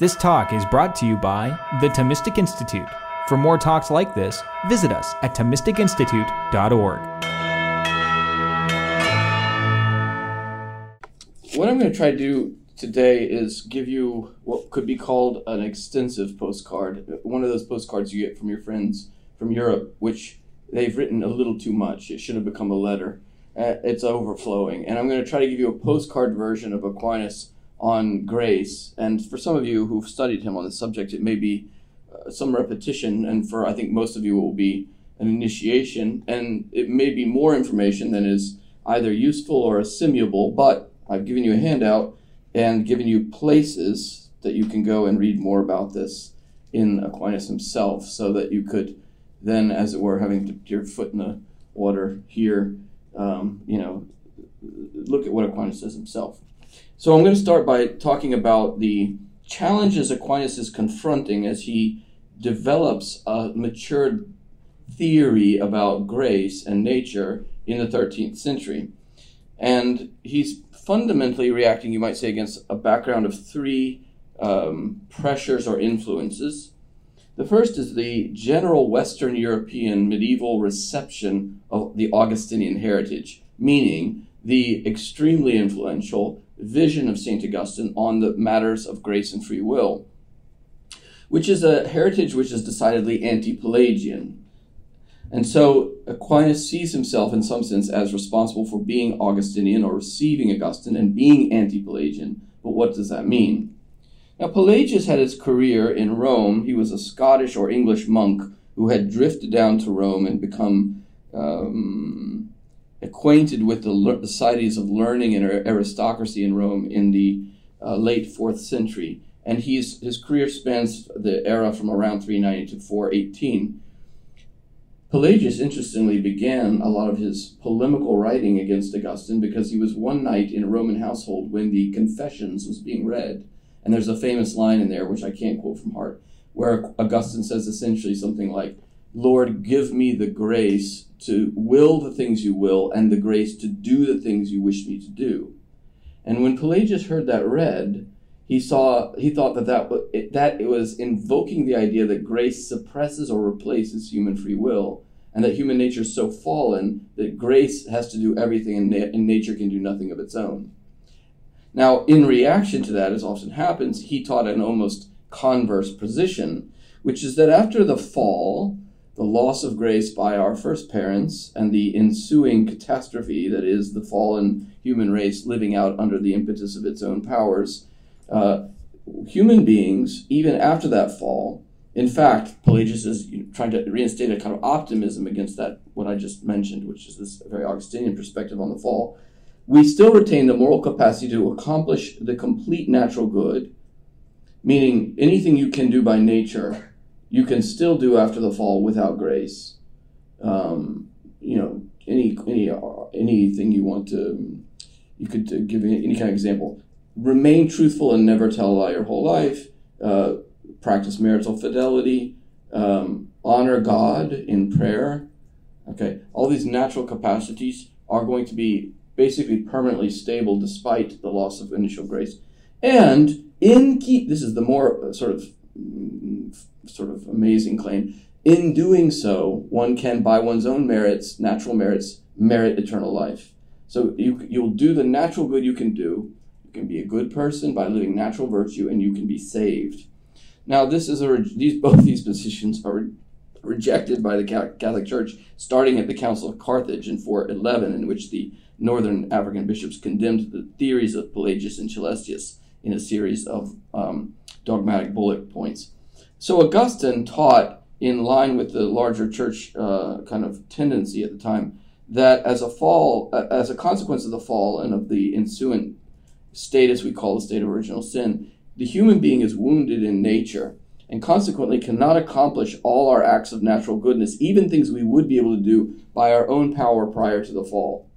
This talk is brought to you by the Thomistic Institute. For more talks like this, visit us at ThomisticInstitute.org. What I'm going to try to do today is give you what could be called an extensive postcard. One of those postcards you get from your friends from Europe, which they've written a little too much. It should have become a letter. Uh, it's overflowing. And I'm going to try to give you a postcard version of Aquinas on grace. And for some of you who've studied him on this subject, it may be uh, some repetition. And for I think most of you, it will be an initiation. And it may be more information than is either useful or assimilable. But I've given you a handout and given you places that you can go and read more about this in Aquinas himself so that you could then, as it were, having dipped your foot in the water here, um, you know, look at what Aquinas says himself. So I'm going to start by talking about the challenges Aquinas is confronting as he develops a matured theory about grace and nature in the 13th century. And he's fundamentally reacting, you might say, against a background of three um, pressures or influences. The first is the general Western European medieval reception of the Augustinian heritage, meaning the extremely influential vision of St. Augustine on the matters of grace and free will, which is a heritage which is decidedly anti Pelagian. And so Aquinas sees himself, in some sense, as responsible for being Augustinian or receiving Augustine and being anti Pelagian. But what does that mean? Now, Pelagius had his career in Rome. He was a Scottish or English monk who had drifted down to Rome and become um, acquainted with the, societies of learning and aristocracy in Rome in the uh, late fourth century. And he's, his career spans the era from around 390 to 418. Pelagius, interestingly, began a lot of his polemical writing against Augustine because he was one night in a Roman household when the Confessions was being read. And there's a famous line in there, which I can't quote from heart, where Augustine says essentially something like, Lord, give me the grace to will the things you will and the grace to do the things you wish me to do. And when Pelagius heard that read, he saw he thought that that, that it was invoking the idea that grace suppresses or replaces human free will and that human nature is so fallen that grace has to do everything and, na- and nature can do nothing of its own. Now, in reaction to that, as often happens, he taught an almost converse position, which is that after the fall, the loss of grace by our first parents and the ensuing catastrophe that is the fallen human race living out under the impetus of its own powers, uh, human beings, even after that fall, in fact, Pelagius is trying to reinstate a kind of optimism against that, what I just mentioned, which is this very Augustinian perspective on the fall. We still retain the moral capacity to accomplish the complete natural good, meaning anything you can do by nature you can still do after the fall without grace. Um, you know, any any uh, anything you want to, you could uh, give any kind of example. Remain truthful and never tell a lie your whole life. Uh, practice marital fidelity. Um, honor God in prayer. Okay, all these natural capacities are going to be basically permanently stable despite the loss of initial grace. And in keep this is the more uh, sort of sort of amazing claim. In doing so, one can, by one's own merits, natural merits, merit eternal life. So you, you'll do the natural good you can do. You can be a good person by living natural virtue, and you can be saved. Now, this is a these both these positions are rejected by the Catholic Church, starting at the Council of Carthage in 411, in which the northern African bishops condemned the theories of Pelagius and Celestius in a series of um, dogmatic bullet points. So Augustine taught in line with the larger church uh, kind of tendency at the time that as a fall, uh, as a consequence of the fall and of the ensuing status we call the state of original sin, the human being is wounded in nature and consequently cannot accomplish all our acts of natural goodness, even things we would be able to do by our own power prior to the fall.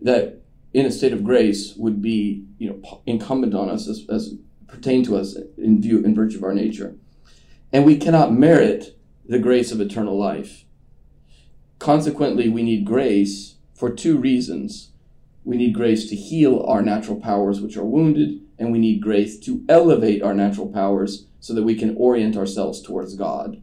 That in a state of grace would be, you know, incumbent on us as, as pertain to us in view in virtue of our nature and we cannot merit the grace of eternal life. Consequently, we need grace for two reasons. We need grace to heal our natural powers which are wounded, and we need grace to elevate our natural powers so that we can orient ourselves towards God.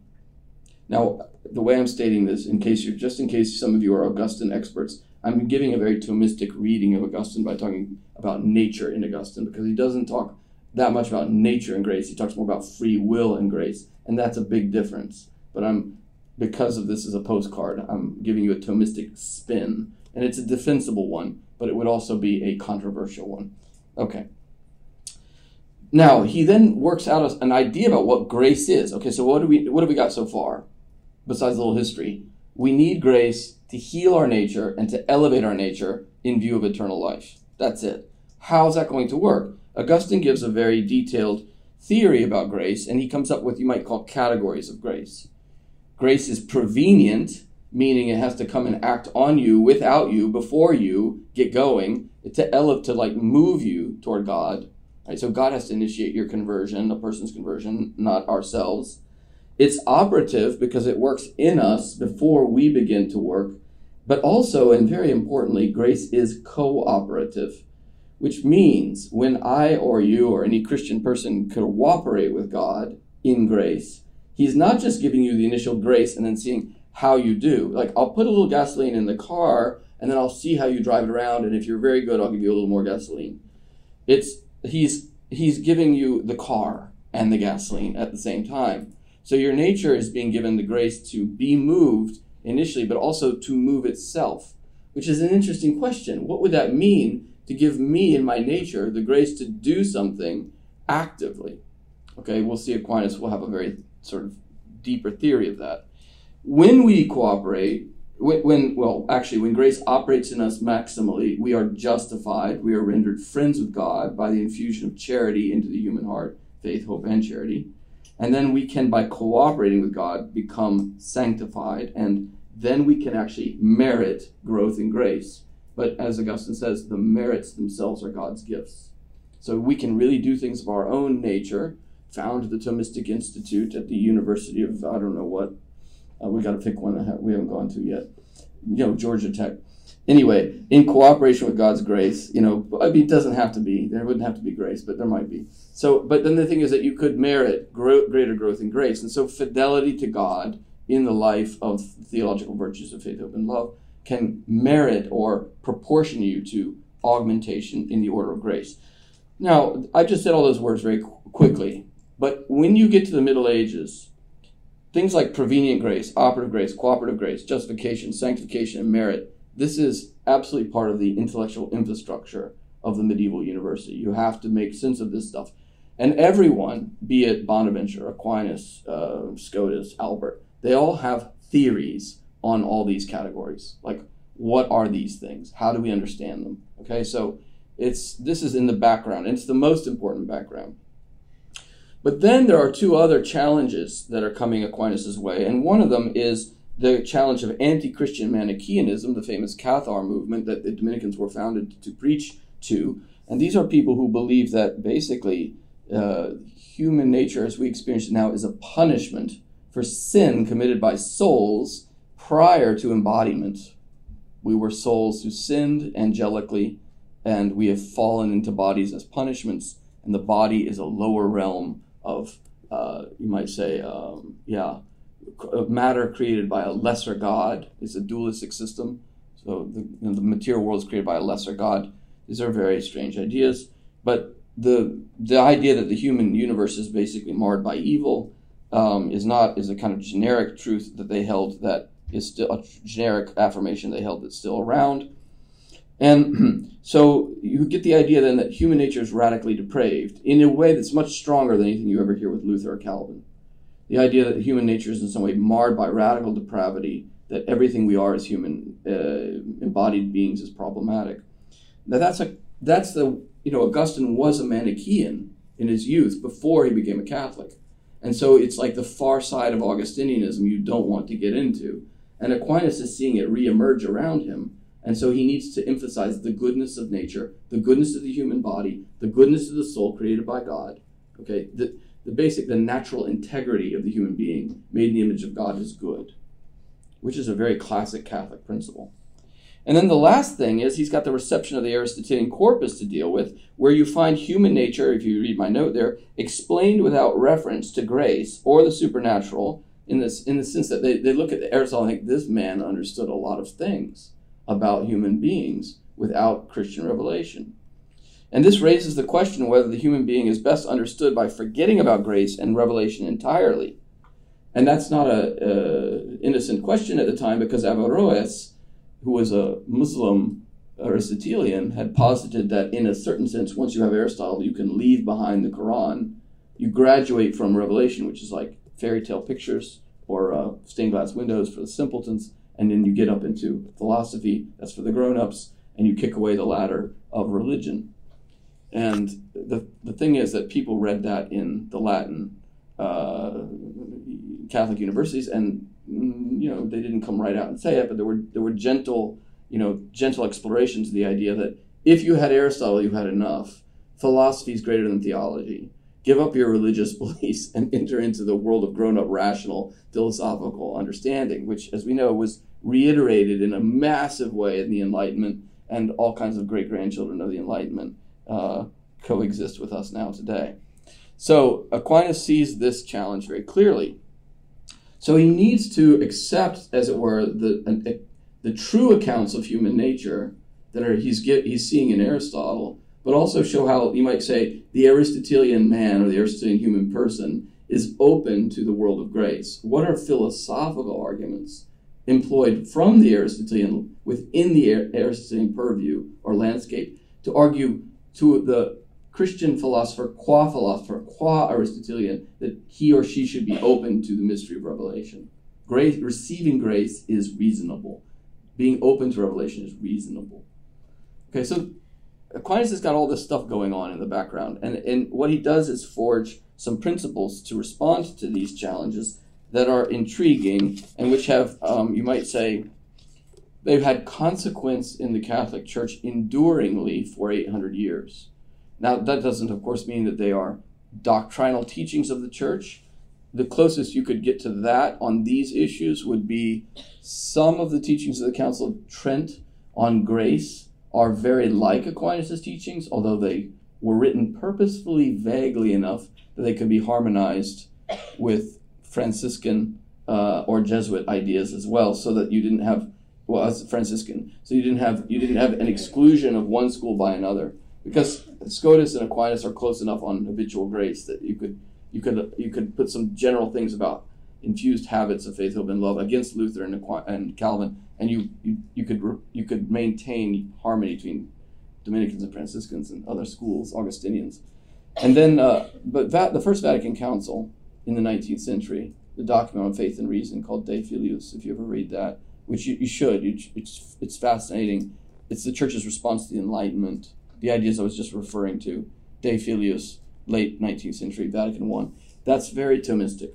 Now, the way I'm stating this, in case you just in case some of you are Augustine experts, I'm giving a very Thomistic reading of Augustine by talking about nature in Augustine because he doesn't talk that much about nature and grace. He talks more about free will and grace, and that's a big difference. But I'm because of this as a postcard, I'm giving you a Thomistic spin, and it's a defensible one, but it would also be a controversial one. Okay. Now he then works out an idea about what grace is. Okay, so what do we what have we got so far? Besides a little history, we need grace to heal our nature and to elevate our nature in view of eternal life. That's it. How's that going to work? Augustine gives a very detailed theory about grace, and he comes up with you might call categories of grace. Grace is prevenient, meaning it has to come and act on you without you before you get going to elevate to like move you toward God. Right? So God has to initiate your conversion, a person's conversion, not ourselves. It's operative because it works in us before we begin to work. But also, and very importantly, grace is cooperative, which means when I or you or any Christian person cooperate with God in grace, He's not just giving you the initial grace and then seeing how you do. Like, I'll put a little gasoline in the car and then I'll see how you drive it around. And if you're very good, I'll give you a little more gasoline. It's He's He's giving you the car and the gasoline at the same time. So your nature is being given the grace to be moved initially, but also to move itself, which is an interesting question. What would that mean to give me in my nature the grace to do something actively? Okay, we'll see Aquinas will have a very sort of deeper theory of that. When we cooperate, when, when, well, actually, when grace operates in us maximally, we are justified, we are rendered friends with God by the infusion of charity into the human heart, faith, hope, and charity. And then we can, by cooperating with God, become sanctified, and then we can actually merit growth in grace. But as Augustine says, the merits themselves are God's gifts. So we can really do things of our own nature, found the Thomistic Institute at the University of, I don't know what, uh, we got to pick one that we haven't gone to yet, you know, Georgia Tech anyway, in cooperation with God's grace, you know, I mean, it doesn't have to be. There wouldn't have to be grace, but there might be. So, but then the thing is that you could merit grow, greater growth in grace, and so fidelity to God in the life of theological virtues of faith, hope, and love can merit or proportion you to augmentation in the order of grace. Now, I just said all those words very qu- quickly, but when you get to the Middle Ages, things like prevenient grace, operative grace, cooperative grace, justification, sanctification, and merit this is absolutely part of the intellectual infrastructure of the medieval university. You have to make sense of this stuff. And everyone, be it Bonaventure, Aquinas, uh, Scotus, Albert, they all have theories on all these categories. Like, what are these things? How do we understand them? Okay, so it's this is in the background, it's the most important background. But then there are two other challenges that are coming Aquinas' way, and one of them is the challenge of anti Christian Manichaeanism, the famous Cathar movement that the Dominicans were founded to preach to. And these are people who believe that basically uh, human nature, as we experience it now, is a punishment for sin committed by souls prior to embodiment. We were souls who sinned angelically, and we have fallen into bodies as punishments, and the body is a lower realm of, uh, you might say, um, yeah, matter created by a lesser God It's a dualistic system. So the, you know, the material world is created by a lesser God. These are very strange ideas. But the the idea that the human universe is basically marred by evil um, is not is a kind of generic truth that they held that is still a generic affirmation they held that's still around. And so you get the idea then that human nature is radically depraved in a way that's much stronger than anything you ever hear with Luther or Calvin the idea that human nature is in some way marred by radical depravity, that everything we are as human uh, embodied beings is problematic. Now that's a that's the you know Augustine was a Manichaean in his youth before he became a Catholic, and so it's like the far side of Augustinianism you don't want to get into. And Aquinas is seeing it reemerge around him, and so he needs to emphasize the goodness of nature, the goodness of the human body, the goodness of the soul created by God. Okay, the, the basic, the natural integrity of the human being made in the image of God is good, which is a very classic Catholic principle. And then the last thing is he's got the reception of the Aristotelian corpus to deal with, where you find human nature, if you read my note there, explained without reference to grace or the supernatural, in this in the sense that they, they look at Aristotle and think this man understood a lot of things about human beings without Christian revelation. And this raises the question whether the human being is best understood by forgetting about grace and revelation entirely. And that's not a, a innocent question at the time because Averroes who was a Muslim Aristotelian, had posited that in a certain sense, once you have Aristotle, you can leave behind the Quran. You graduate from Revelation, which is like fairy tale pictures or uh, stained glass windows for the simpletons, and then you get up into philosophy, that's for the grown ups, and you kick away the ladder of religion. And the, the thing is that people read that in the Latin uh, Catholic universities, and Mm, you know, they didn't come right out and say it, but there were there were gentle, you know, gentle explorations of the idea that if you had Aristotle, you had enough. Philosophy is greater than theology. Give up your religious beliefs and enter into the world of grown-up, rational, philosophical understanding, which, as we know, was reiterated in a massive way in the Enlightenment, and all kinds of great grandchildren of the Enlightenment uh, coexist with us now today. So Aquinas sees this challenge very clearly so he needs to accept, as it were, the, the true accounts of human nature that are, he's, he's seeing in Aristotle, but also show how, you might say, the Aristotelian man or the Aristotelian human person is open to the world of grace. What are philosophical arguments employed from the Aristotelian, within the Aristotelian purview or landscape, to argue to the Christian philosopher, qua philosopher, qua Aristotelian, that he or she should be open to the mystery of revelation. Grace, receiving grace is reasonable. Being open to revelation is reasonable. Okay, so Aquinas has got all this stuff going on in the background, and, and what he does is forge some principles to respond to these challenges that are intriguing and which have, um, you might say, they've had consequence in the Catholic Church enduringly for 800 years. Now, that doesn't, of course, mean that they are doctrinal teachings of the church. The closest you could get to that on these issues would be some of the teachings of the Council of Trent on grace are very like Aquinas' teachings, although they were written purposefully vaguely enough that they could be harmonized with Franciscan uh, or Jesuit ideas as well, so that you didn't have well as Franciscan, so you didn't have you didn't have an exclusion of one school by another because Scotus and Aquinas are close enough on habitual grace that you could you could you could put some general things about infused habits of faith, hope, and love against Luther and, and Calvin, and you, you you could you could maintain harmony between Dominicans and Franciscans and other schools, Augustinians, and then uh, but Va- the First Vatican Council in the 19th century, the document on faith and reason called Dei Filius, if you ever read that, which you, you should, you, it's it's fascinating. It's the Church's response to the Enlightenment the ideas I was just referring to, Dei Filius, late 19th century, Vatican I. That's very Thomistic.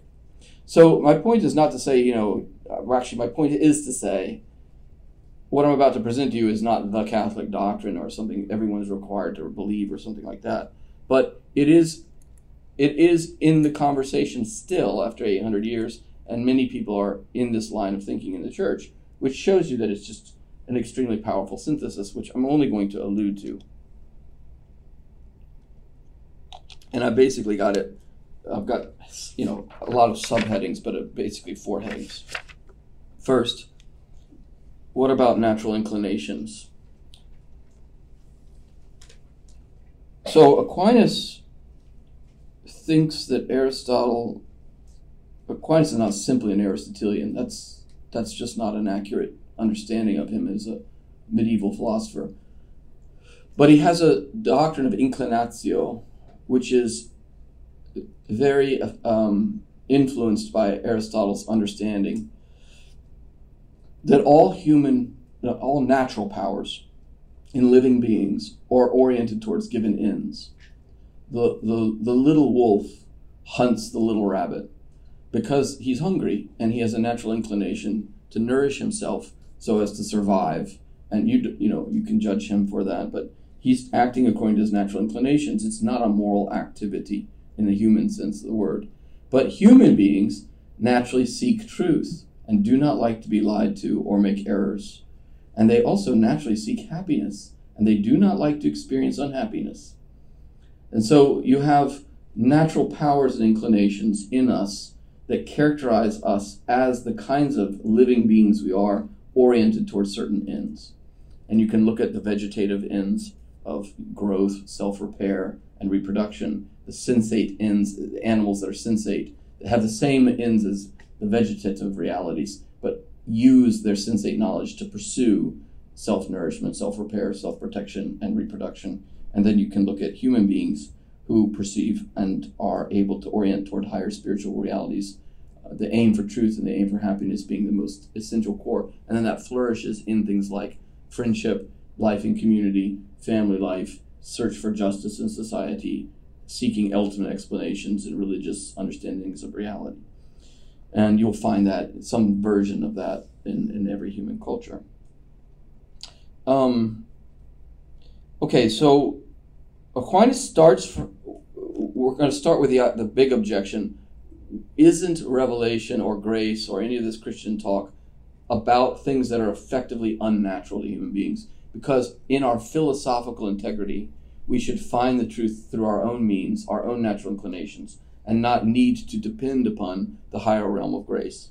So my point is not to say, you know, uh, actually my point is to say, what I'm about to present to you is not the Catholic doctrine or something everyone is required to believe or something like that. But it is, it is in the conversation still after 800 years, and many people are in this line of thinking in the church, which shows you that it's just an extremely powerful synthesis, which I'm only going to allude to and I basically got it. I've got you know a lot of subheadings, but uh, basically four headings. First, what about natural inclinations? So Aquinas thinks that Aristotle Aquinas is not simply an Aristotelian. That's that's just not an accurate understanding of him as a medieval philosopher. But he has a doctrine of inclinatio, which is very um, influenced by Aristotle's understanding that all human, all natural powers in living beings are oriented towards given ends. The, the, the little wolf hunts the little rabbit because he's hungry and he has a natural inclination to nourish himself so as to survive. And you, you know, you can judge him for that, but he's acting according to his natural inclinations. It's not a moral activity in the human sense of the word. But human beings naturally seek truth and do not like to be lied to or make errors. and they also naturally seek happiness, and they do not like to experience unhappiness. And so you have natural powers and inclinations in us that characterize us as the kinds of living beings we are, oriented towards certain ends. And you can look at the vegetative ends of growth, self repair, and reproduction, the sensate ends, the animals that are sensate, that have the same ends as the vegetative realities, but use their sensate knowledge to pursue self nourishment, self repair, self protection, and reproduction. And then you can look at human beings who perceive and are able to orient toward higher spiritual realities. Uh, the aim for truth and the aim for happiness being the most essential core. And then that flourishes in things like friendship, life in community, family life, search for justice in society, seeking ultimate explanations and religious understandings of reality. And you'll find that some version of that in, in every human culture. Um, okay, so Aquinas starts. From, we're going to start with the uh, the big objection. Isn't revelation or grace or any of this Christian talk about things that are effectively unnatural to human beings? Because in our philosophical integrity, we should find the truth through our own means, our own natural inclinations, and not need to depend upon the higher realm of grace.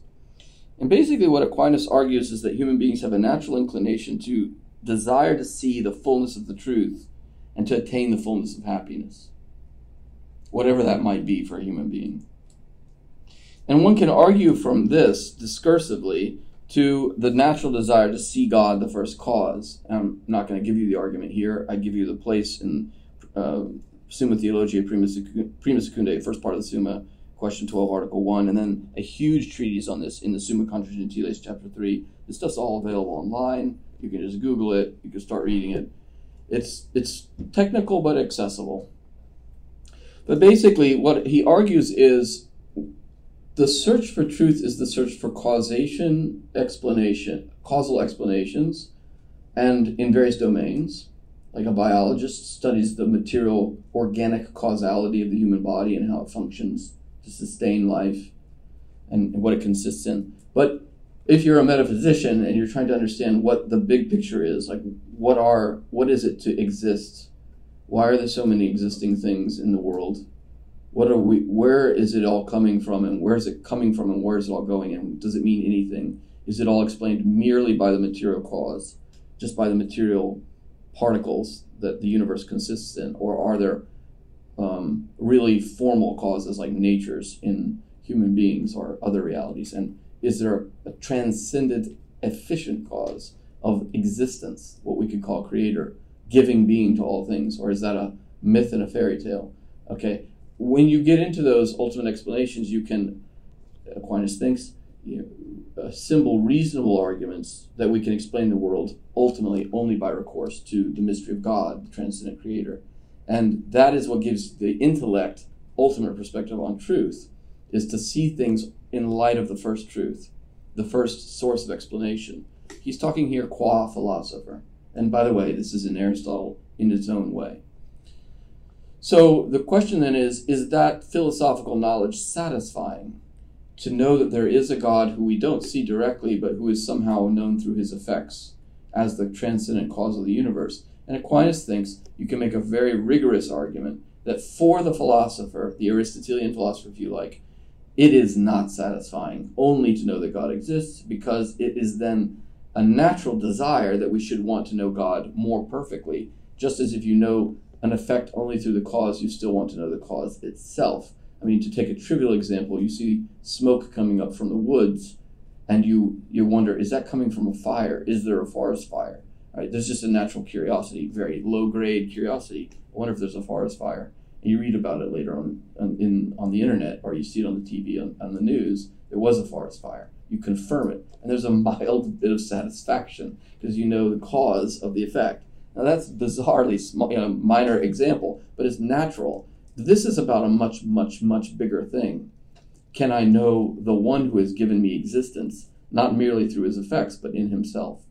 And basically, what Aquinas argues is that human beings have a natural inclination to desire to see the fullness of the truth and to attain the fullness of happiness, whatever that might be for a human being. And one can argue from this discursively to the natural desire to see God the first cause. I'm not going to give you the argument here. I give you the place in uh, Summa Theologiae Prima, Secundae, first part of the Summa, question 12, article 1, and then a huge treatise on this in the Summa Contra Gentiles, chapter 3. This stuff's all available online. You can just Google it. You can start reading it. It's it's technical but accessible. But basically, what he argues is the search for truth is the search for causation, explanation, causal explanations, and in various domains. Like a biologist studies the material organic causality of the human body and how it functions to sustain life and what it consists in. But if you're a metaphysician and you're trying to understand what the big picture is, like what are what is it to exist? Why are there so many existing things in the world? What are we where is it all coming from and where is it coming from and where is it all going and does it mean anything? Is it all explained merely by the material cause, just by the material particles that the universe consists in, or are there um, really formal causes like natures in human beings or other realities? And is there a transcendent, efficient cause of existence, what we could call creator, giving being to all things, or is that a myth and a fairy tale? Okay, when you get into those ultimate explanations, you can, Aquinas thinks, you know, assemble reasonable arguments that we can explain the world ultimately only by recourse to the mystery of God, the transcendent creator. And that is what gives the intellect ultimate perspective on truth, is to see things in light of the first truth, the first source of explanation. He's talking here qua philosopher. And by the way, this is in Aristotle in its own way. So the question then is is that philosophical knowledge satisfying? To know that there is a God who we don't see directly, but who is somehow known through his effects as the transcendent cause of the universe. And Aquinas thinks you can make a very rigorous argument that for the philosopher, the Aristotelian philosopher, if you like, it is not satisfying only to know that God exists because it is then a natural desire that we should want to know God more perfectly. Just as if you know an effect only through the cause, you still want to know the cause itself. I mean, to take a trivial example, you see smoke coming up from the woods, and you you wonder, is that coming from a fire? Is there a forest fire? Right? There's just a natural curiosity, very low grade curiosity. I wonder if there's a forest fire and you read about it later on, on in on the internet or you see it on the TV on, on the news. There was a forest fire. You confirm it, and there's a mild bit of satisfaction because you know the cause of the effect. Now that's bizarrely small, you know, minor example, but it's natural. This is about a much, much, much bigger thing. Can I know the one who has given me existence, not merely through his effects, but in himself?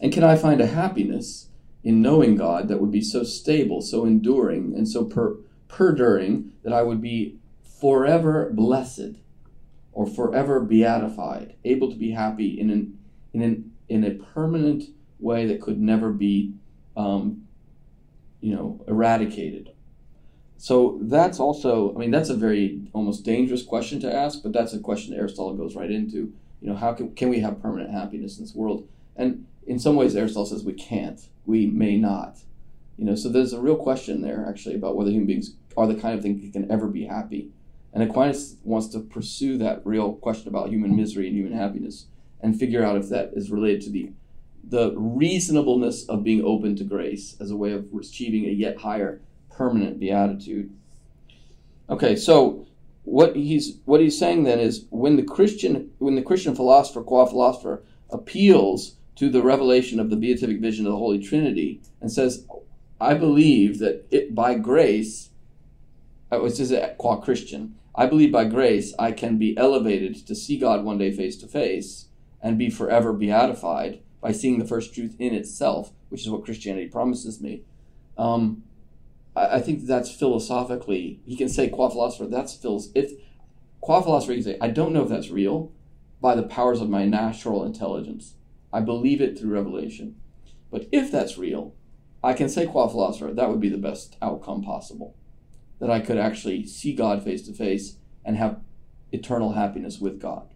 And can I find a happiness in knowing God that would be so stable, so enduring, and so per- perduring that I would be forever blessed or forever beatified, able to be happy in an, in an in a permanent way that could never be, um, you know, eradicated. So that's also, I mean, that's a very almost dangerous question to ask, but that's a question Aristotle goes right into. You know, how can, can we have permanent happiness in this world? And in some ways, Aristotle says we can't, we may not. You know, so there's a real question there actually about whether human beings are the kind of thing that can ever be happy. And Aquinas wants to pursue that real question about human misery and human happiness and figure out if that is related to the the reasonableness of being open to grace as a way of achieving a yet higher permanent beatitude. Okay, so what he's what he's saying then is when the Christian when the Christian philosopher, qua philosopher, appeals to the revelation of the beatific vision of the Holy Trinity and says, I believe that it by grace, which is a qua Christian, I believe by grace I can be elevated to see God one day face to face and be forever beatified by seeing the first truth in itself, which is what Christianity promises me. Um, I, I, think that's philosophically, he can say qua philosopher, that's phil- if qua philosopher he can say, I don't know if that's real by the powers of my natural intelligence. I believe it through revelation. But if that's real, I can say qua philosopher, that would be the best outcome possible. That I could actually see God face to face and have eternal happiness with God.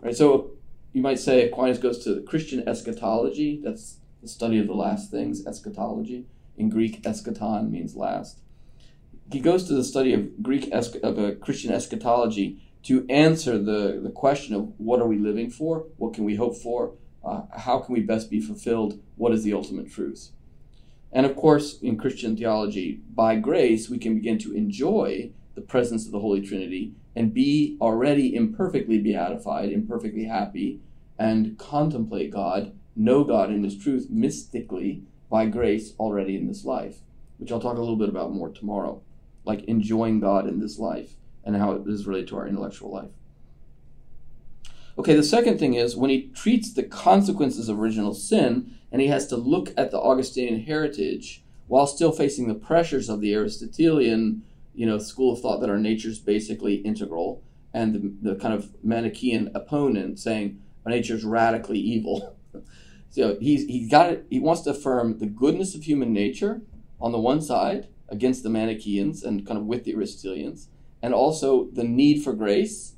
Right? So you might say Aquinas goes to the Christian eschatology. That's the study of the last things, eschatology. In Greek, eschaton means last. He goes to the study of Greek of a Christian eschatology to answer the, the question of what are we living for? What can we hope for? Uh, how can we best be fulfilled? What is the ultimate truth? And of course, in Christian theology, by grace, we can begin to enjoy the presence of the Holy Trinity and be already imperfectly beatified, imperfectly happy, and contemplate God, know God in His truth mystically by grace already in this life, which I'll talk a little bit about more tomorrow, like enjoying God in this life and how it is related to our intellectual life. Okay, the second thing is when he treats the consequences of original sin, and he has to look at the Augustinian heritage while still facing the pressures of the Aristotelian, you know, school of thought that our nature is basically integral, and the, the kind of Manichaean opponent saying our nature is radically evil. so he's he got it. He wants to affirm the goodness of human nature on the one side against the Manichaeans and kind of with the Aristotelians, and also the need for grace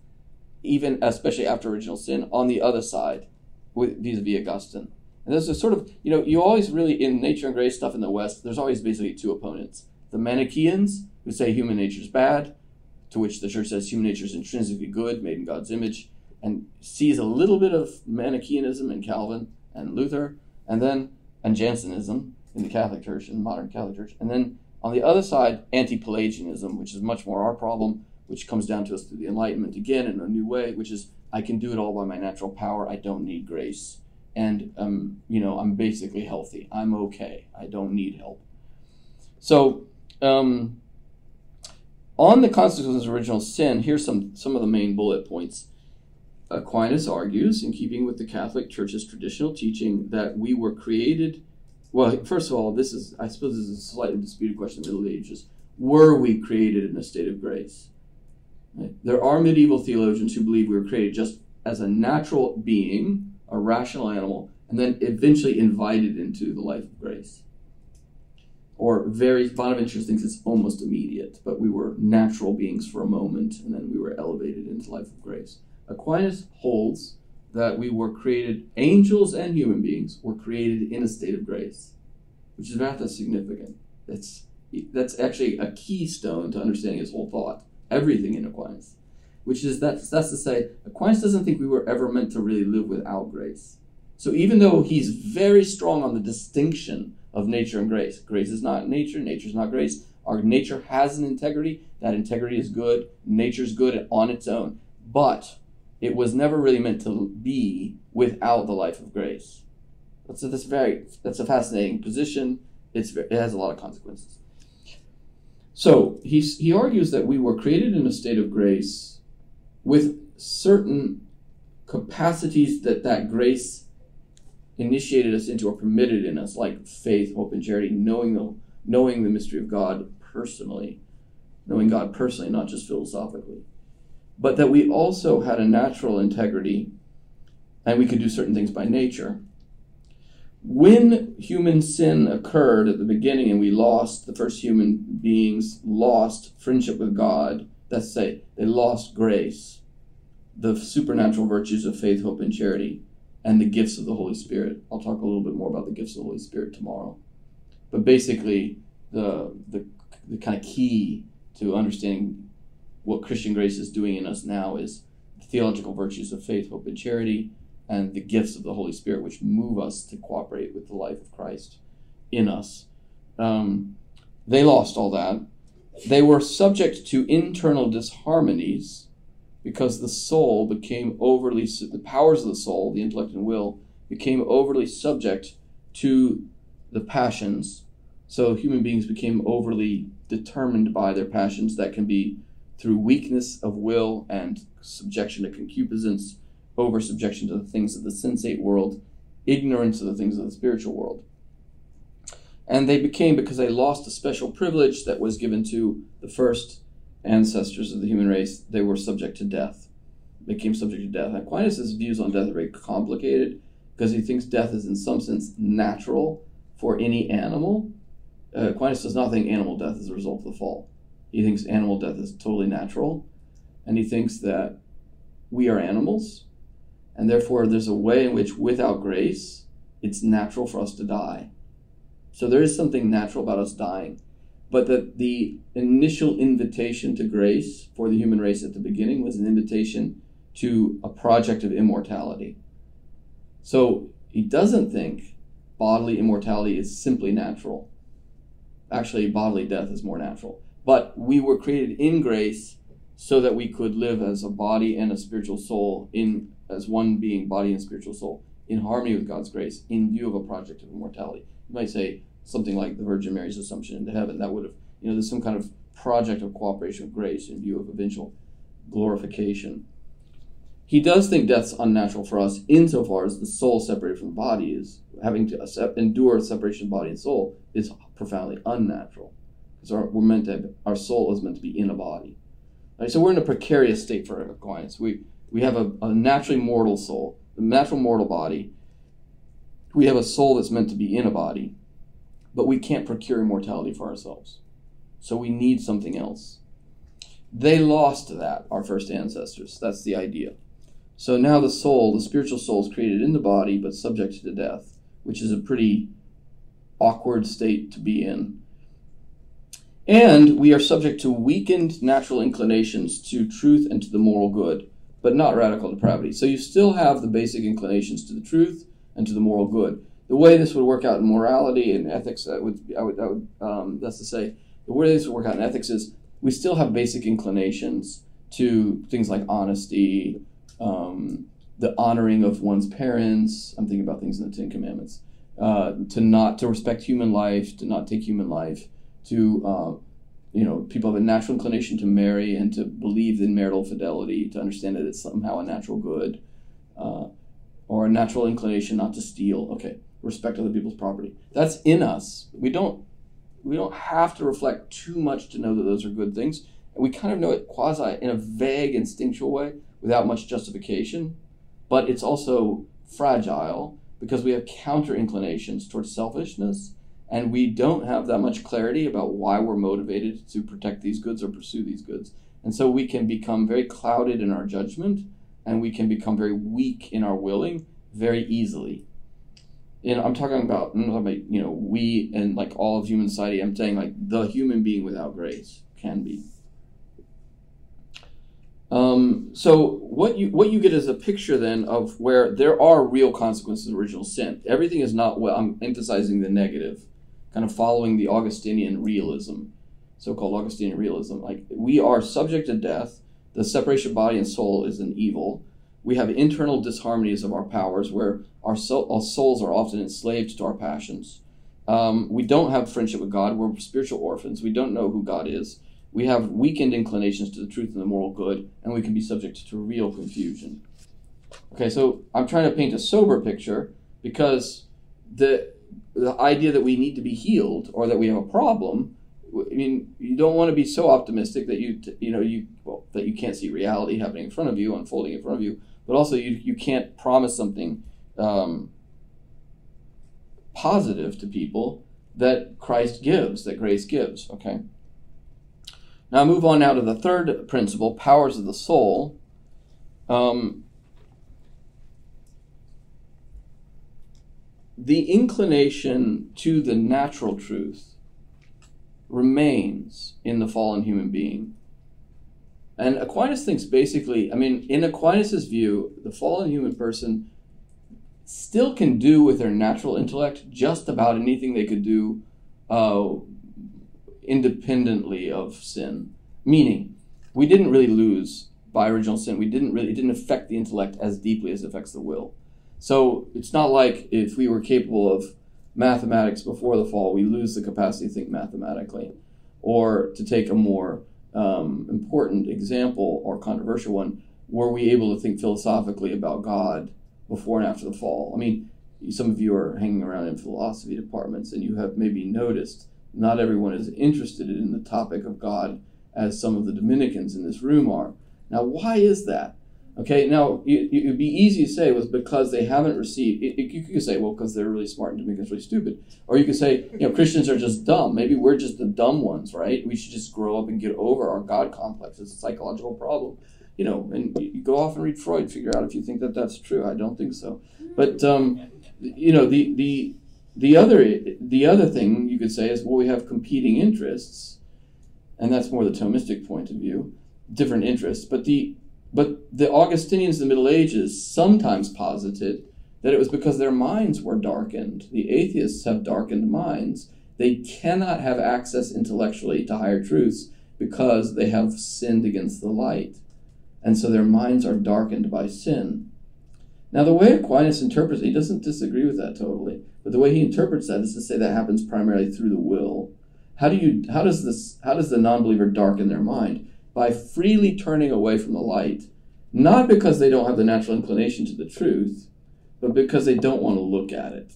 even especially after original sin, on the other side, with vis-a-vis Augustine. And there's a sort of, you know, you always really, in nature and grace stuff in the West, there's always basically two opponents. The Manichaeans, who say human nature is bad, to which the church says human nature is intrinsically good, made in God's image, and sees a little bit of Manichaeanism in Calvin and Luther, and then, and Jansenism in the Catholic Church, in the modern Catholic Church. And then on the other side, anti Pelagianism, which is much more our problem, which comes down to us through the Enlightenment again in a new way, which is I can do it all by my natural power. I don't need grace. And, um, you know, I'm basically healthy. I'm okay. I don't need help. So, um, on the consequences of original sin, here's some, some of the main bullet points. Aquinas argues, in keeping with the Catholic Church's traditional teaching, that we were created. Well, first of all, this is, I suppose, this is a slightly disputed question in the Middle Ages. Were we created in a state of grace? There are medieval theologians who believe we were created just as a natural being, a rational animal, and then eventually invited into the life of grace. Or very Bonaventure thinks it's almost immediate, but we were natural beings for a moment, and then we were elevated into life of grace. Aquinas holds that we were created, angels and human beings were created in a state of grace, which is not that significant. That's that's actually a keystone to understanding his whole thought everything in Aquinas. Which is that's that's to say, Aquinas doesn't think we were ever meant to really live without grace. So even though he's very strong on the distinction of nature and grace, grace is not nature, nature is not grace. Our nature has an integrity. That integrity is good. Nature is good on its own. But it was never really meant to be without the life of grace. That's a, that's very that's a fascinating position. It's it has a lot of consequences. So he's, he argues that we were created in a state of grace with certain capacities that that grace initiated us into or permitted in us, like faith, hope, and charity, knowing the, knowing the mystery of God personally, knowing God personally, not just philosophically. But that we also had a natural integrity and we could do certain things by nature. When human sin occurred at the beginning and we lost, the first human beings lost friendship with God, that's say, they lost grace, the supernatural virtues of faith, hope, and charity, and the gifts of the Holy Spirit. I'll talk a little bit more about the gifts of the Holy Spirit tomorrow. But basically, the, the, the kind of key to understanding what Christian grace is doing in us now is the theological virtues of faith, hope, and charity, and the gifts of the Holy Spirit, which move us to cooperate with the life of Christ in us. Um, they lost all that. They were subject to internal disharmonies because the soul became overly, the powers of the soul, the intellect and will, became overly subject to the passions. So human beings became overly determined by their passions that can be through weakness of will and subjection to concupiscence over subjection to the things of the sensate world, ignorance of the things of the spiritual world. And they became, because they lost a special privilege that was given to the first ancestors of the human race, they were subject to death. Became subject to death. Aquinas' views on death are very complicated because he thinks death is, in some sense, natural for any animal. Uh, Aquinas does not think animal death is a result of the fall. He thinks animal death is totally natural. And he thinks that we are animals and therefore, there's a way in which, without grace, it's natural for us to die. So there is something natural about us dying. But that the initial invitation to grace for the human race at the beginning was an invitation to a project of immortality. So he doesn't think bodily immortality is simply natural. Actually, bodily death is more natural. But we were created in grace so that we could live as a body and a spiritual soul in as one being, body and spiritual soul, in harmony with God's grace, in view of a project of immortality. You might say something like the Virgin Mary's assumption into heaven. That would have, you know, there's some kind of project of cooperation with grace in view of eventual glorification. He does think death's unnatural for us insofar as the soul separated from the body is having to endure separation of body and soul is profoundly unnatural because our, we're meant to have, our soul is meant to be in a body. Right, so we're in a precarious state for Aquinas. We we have a, a naturally mortal soul, a natural mortal body. We have a soul that's meant to be in a body, but we can't procure immortality for ourselves. So we need something else. They lost that, our first ancestors. That's the idea. So now the soul, the spiritual soul, is created in the body but subject to death, which is a pretty awkward state to be in. And we are subject to weakened natural inclinations to truth and to the moral good but not radical depravity. So you still have the basic inclinations to the truth and to the moral good. The way this would work out in morality and ethics, would, I would, I would um, that's to say, the way this would work out in ethics is we still have basic inclinations to things like honesty, um, the honoring of one's parents. I'm thinking about things in the Ten Commandments. Uh, to not to respect human life, to not take human life, to uh, you know, people have a natural inclination to marry and to believe in marital fidelity, to understand that it's somehow a natural good, uh, or a natural inclination not to steal. Okay, respect other people's property. That's in us. We don't we don't have to reflect too much to know that those are good things. And we kind of know it quasi in a vague, instinctual way without much justification. But it's also fragile because we have counter inclinations towards selfishness and we don't have that much clarity about why we're motivated to protect these goods or pursue these goods. And so we can become very clouded in our judgment and we can become very weak in our willing very easily. And I'm talking about, I'm talking about you know, we and like all of human society, I'm saying like the human being without grace can be. Um, so what you what you get is a picture then of where there are real consequences of original sin. Everything is not well. I'm emphasizing the negative kind of following the Augustinian realism, so-called Augustinian realism. Like we are subject to death. The separation of body and soul is an evil. We have internal disharmonies of our powers, where our, our souls are often enslaved to our passions. Um, we don't have friendship with God. We're spiritual orphans. We don't know who God is. We have weakened inclinations to the truth and the moral good, and we can be subject to real confusion. Okay, so I'm trying to paint a sober picture because the the idea that we need to be healed or that we have a problem I mean, you don't want to be so optimistic that you, you know, you well, that you can't see reality happening in front of you, unfolding in front of you. But also you, you can't promise something um, positive to people that Christ gives, that grace gives. Okay. Now move on now to the third principle, powers of the soul. Um, the inclination to the natural truth remains in the fallen human being. And Aquinas thinks basically, I mean, in Aquinas' view, the fallen human person still can do with their natural intellect just about anything they could do uh, independently of sin. Meaning, we didn't really lose by original sin. We didn't really, it didn't affect the intellect as deeply as it affects the will. So it's not like if we were capable of mathematics before the fall, we lose the capacity to think mathematically. Or to take a more um, important example or controversial one, were we able to think philosophically about God before and after the fall? I mean, some of you are hanging around in philosophy departments and you have maybe noticed not everyone is interested in the topic of God as some of the Dominicans in this room are. Now, why is that? Okay, now it would be easy to say was because they haven't received. It, it, you could say, well, because they're really smart and Dominicans really stupid, or you could say, you know, Christians are just dumb. Maybe we're just the dumb ones, right? We should just grow up and get over our God complex. It's a psychological problem, you know. And you go off and read Freud, figure out if you think that that's true. I don't think so, but um, you know, the the the other the other thing you could say is, well, we have competing interests, and that's more the Thomistic point of view, different interests, but the but the Augustinians in the Middle Ages sometimes posited that it was because their minds were darkened. The atheists have darkened minds. They cannot have access intellectually to higher truths because they have sinned against the light. And so their minds are darkened by sin. Now, the way Aquinas interprets it, he doesn't disagree with that totally, but the way he interprets that is to say that happens primarily through the will. How do you how does this how does the non-believer darken their mind? By freely turning away from the light, not because they don't have the natural inclination to the truth, but because they don't want to look at it.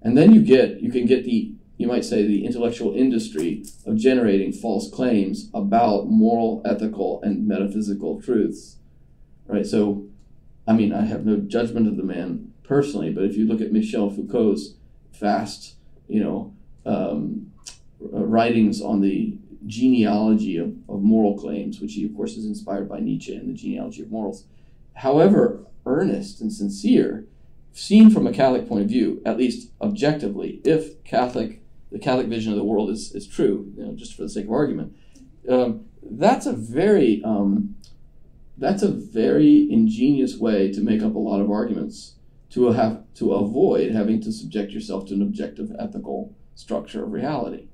And then you get you can get the you might say the intellectual industry of generating false claims about moral, ethical, and metaphysical truths. Right? So I mean, I have no judgment of the man personally, but if you look at Michel Foucault's vast, you know, um, writings on the genealogy of, of moral claims, which he, of course, is inspired by Nietzsche and the genealogy of morals. However, earnest and sincere, seen from a Catholic point of view, at least objectively, if Catholic the Catholic vision of the world is, is true, you know, just for the sake of argument, um, that's a very um, that's a very ingenious way to make up a lot of arguments to have to avoid having to subject yourself to an objective ethical structure of reality.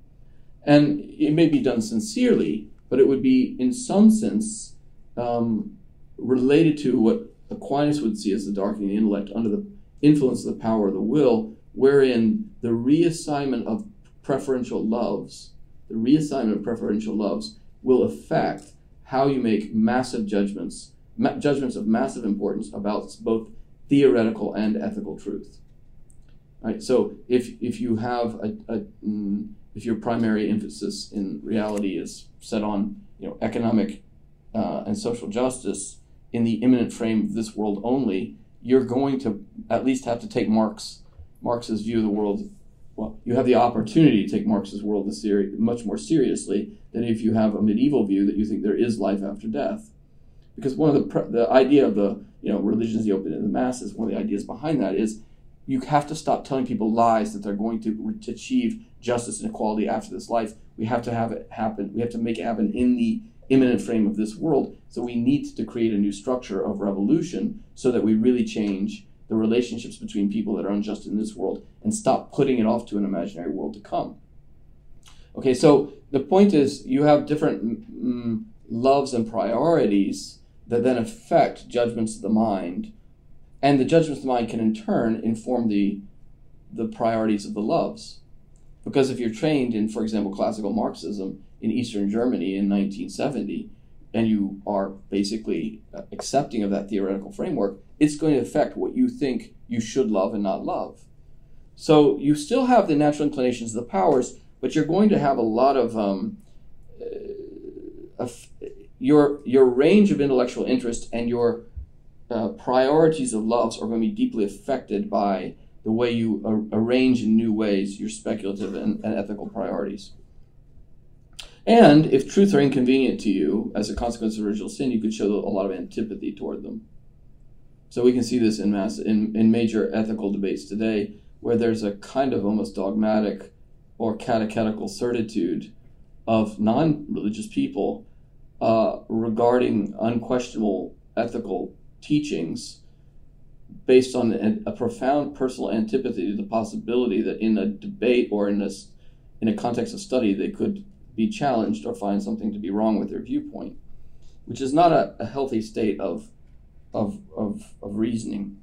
And it may be done sincerely, but it would be, in some sense, um, related to what Aquinas would see as the darkening of the intellect under the influence of the power of the will, wherein the reassignment of preferential loves, the reassignment of preferential loves, will affect how you make massive judgments, ma- judgments of massive importance about both theoretical and ethical truth. Right. So if if you have a, a mm, if your primary emphasis in reality is set on you know economic uh, and social justice in the immanent frame of this world only, you're going to at least have to take Marx Marx's view of the world. Well, you have the opportunity to take Marx's world much more seriously than if you have a medieval view that you think there is life after death. Because one of the the idea of the you know religion is the open to the masses. One of the ideas behind that is you have to stop telling people lies that they're going to, achieve justice and equality after this life. We have to have it happen. We have to make it happen in the immanent frame of this world. So we need to create a new structure of revolution so that we really change the relationships between people that are unjust in this world and stop putting it off to an imaginary world to come. Okay, so the point is you have different mm, loves and priorities that then affect judgments of the mind, and the judgments of the mind can in turn inform the the priorities of the loves. Because if you're trained in, for example, classical Marxism in Eastern Germany in 1970, and you are basically uh, accepting of that theoretical framework, it's going to affect what you think you should love and not love. So you still have the natural inclinations of the powers, but you're going to have a lot of um, uh, your your range of intellectual interest and your priorities of loves are going to be deeply affected by the way you ar- arrange in new ways your speculative and, and ethical priorities. And if truths are inconvenient to you as a consequence of original sin, you could show a lot of antipathy toward them. So we can see this in mass in, in major ethical debates today, where there's a kind of almost dogmatic or catechetical certitude of non-religious people uh, regarding unquestionable ethical teachings based on a, a, profound personal antipathy to the possibility that in a debate or in a, in a context of study they could be challenged or find something to be wrong with their viewpoint, which is not a, a healthy state of, of, of, of reasoning.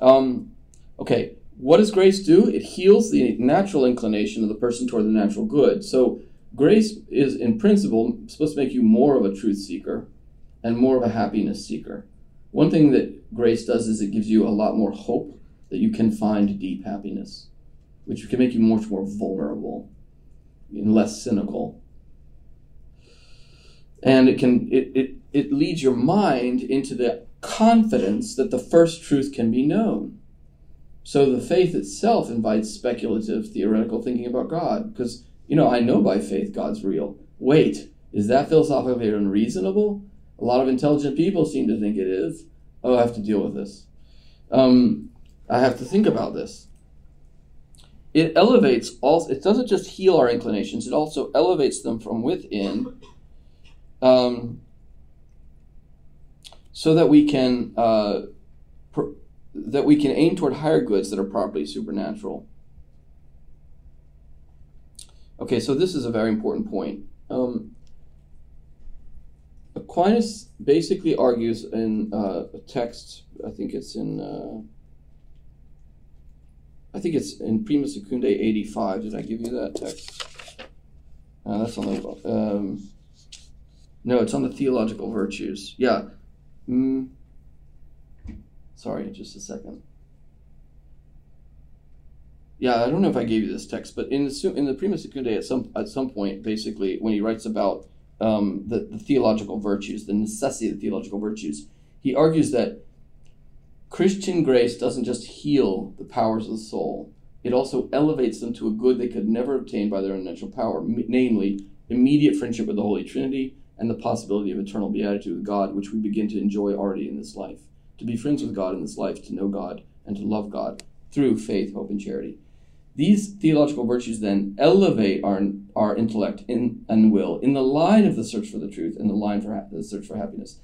Um, okay, what does grace do? It heals the natural inclination of the person toward the natural good. So, grace is, in principle, supposed to make you more of a truth seeker and more of a happiness seeker. One thing that grace does is it gives you a lot more hope that you can find deep happiness, which can make you much more vulnerable and less cynical. And it can it, it, it leads your mind into the confidence that the first truth can be known. So the faith itself invites speculative theoretical thinking about God. Because, you know, I know by faith God's real. Wait, is that philosophically unreasonable? A lot of intelligent people seem to think it is. Oh, I have to deal with this. Um, I have to think about this it elevates all it doesn't just heal our inclinations it also elevates them from within um, so that we can uh, that we can aim toward higher goods that are properly supernatural okay so this is a very important point um, aquinas basically argues in uh, a text i think it's in uh, I think it's in Prima Secundae 85. Did I give you that text? Uh, that's on the. Um, no, it's on the theological virtues. Yeah. Mm. Sorry, just a second. Yeah, I don't know if I gave you this text, but in the in the Prima Secundae, at some at some point, basically, when he writes about um, the, the theological virtues, the necessity of the theological virtues, he argues that Christian grace doesn't just heal the powers of the soul, it also elevates them to a good they could never obtain by their own natural power, namely, immediate friendship with the Holy Trinity and the possibility of eternal beatitude with God, which we begin to enjoy already in this life. To be friends with God in this life, to know God, and to love God through faith, hope, and charity. These theological virtues then elevate our, our intellect in, and will in the line of the search for the truth and the line for ha- the search for happiness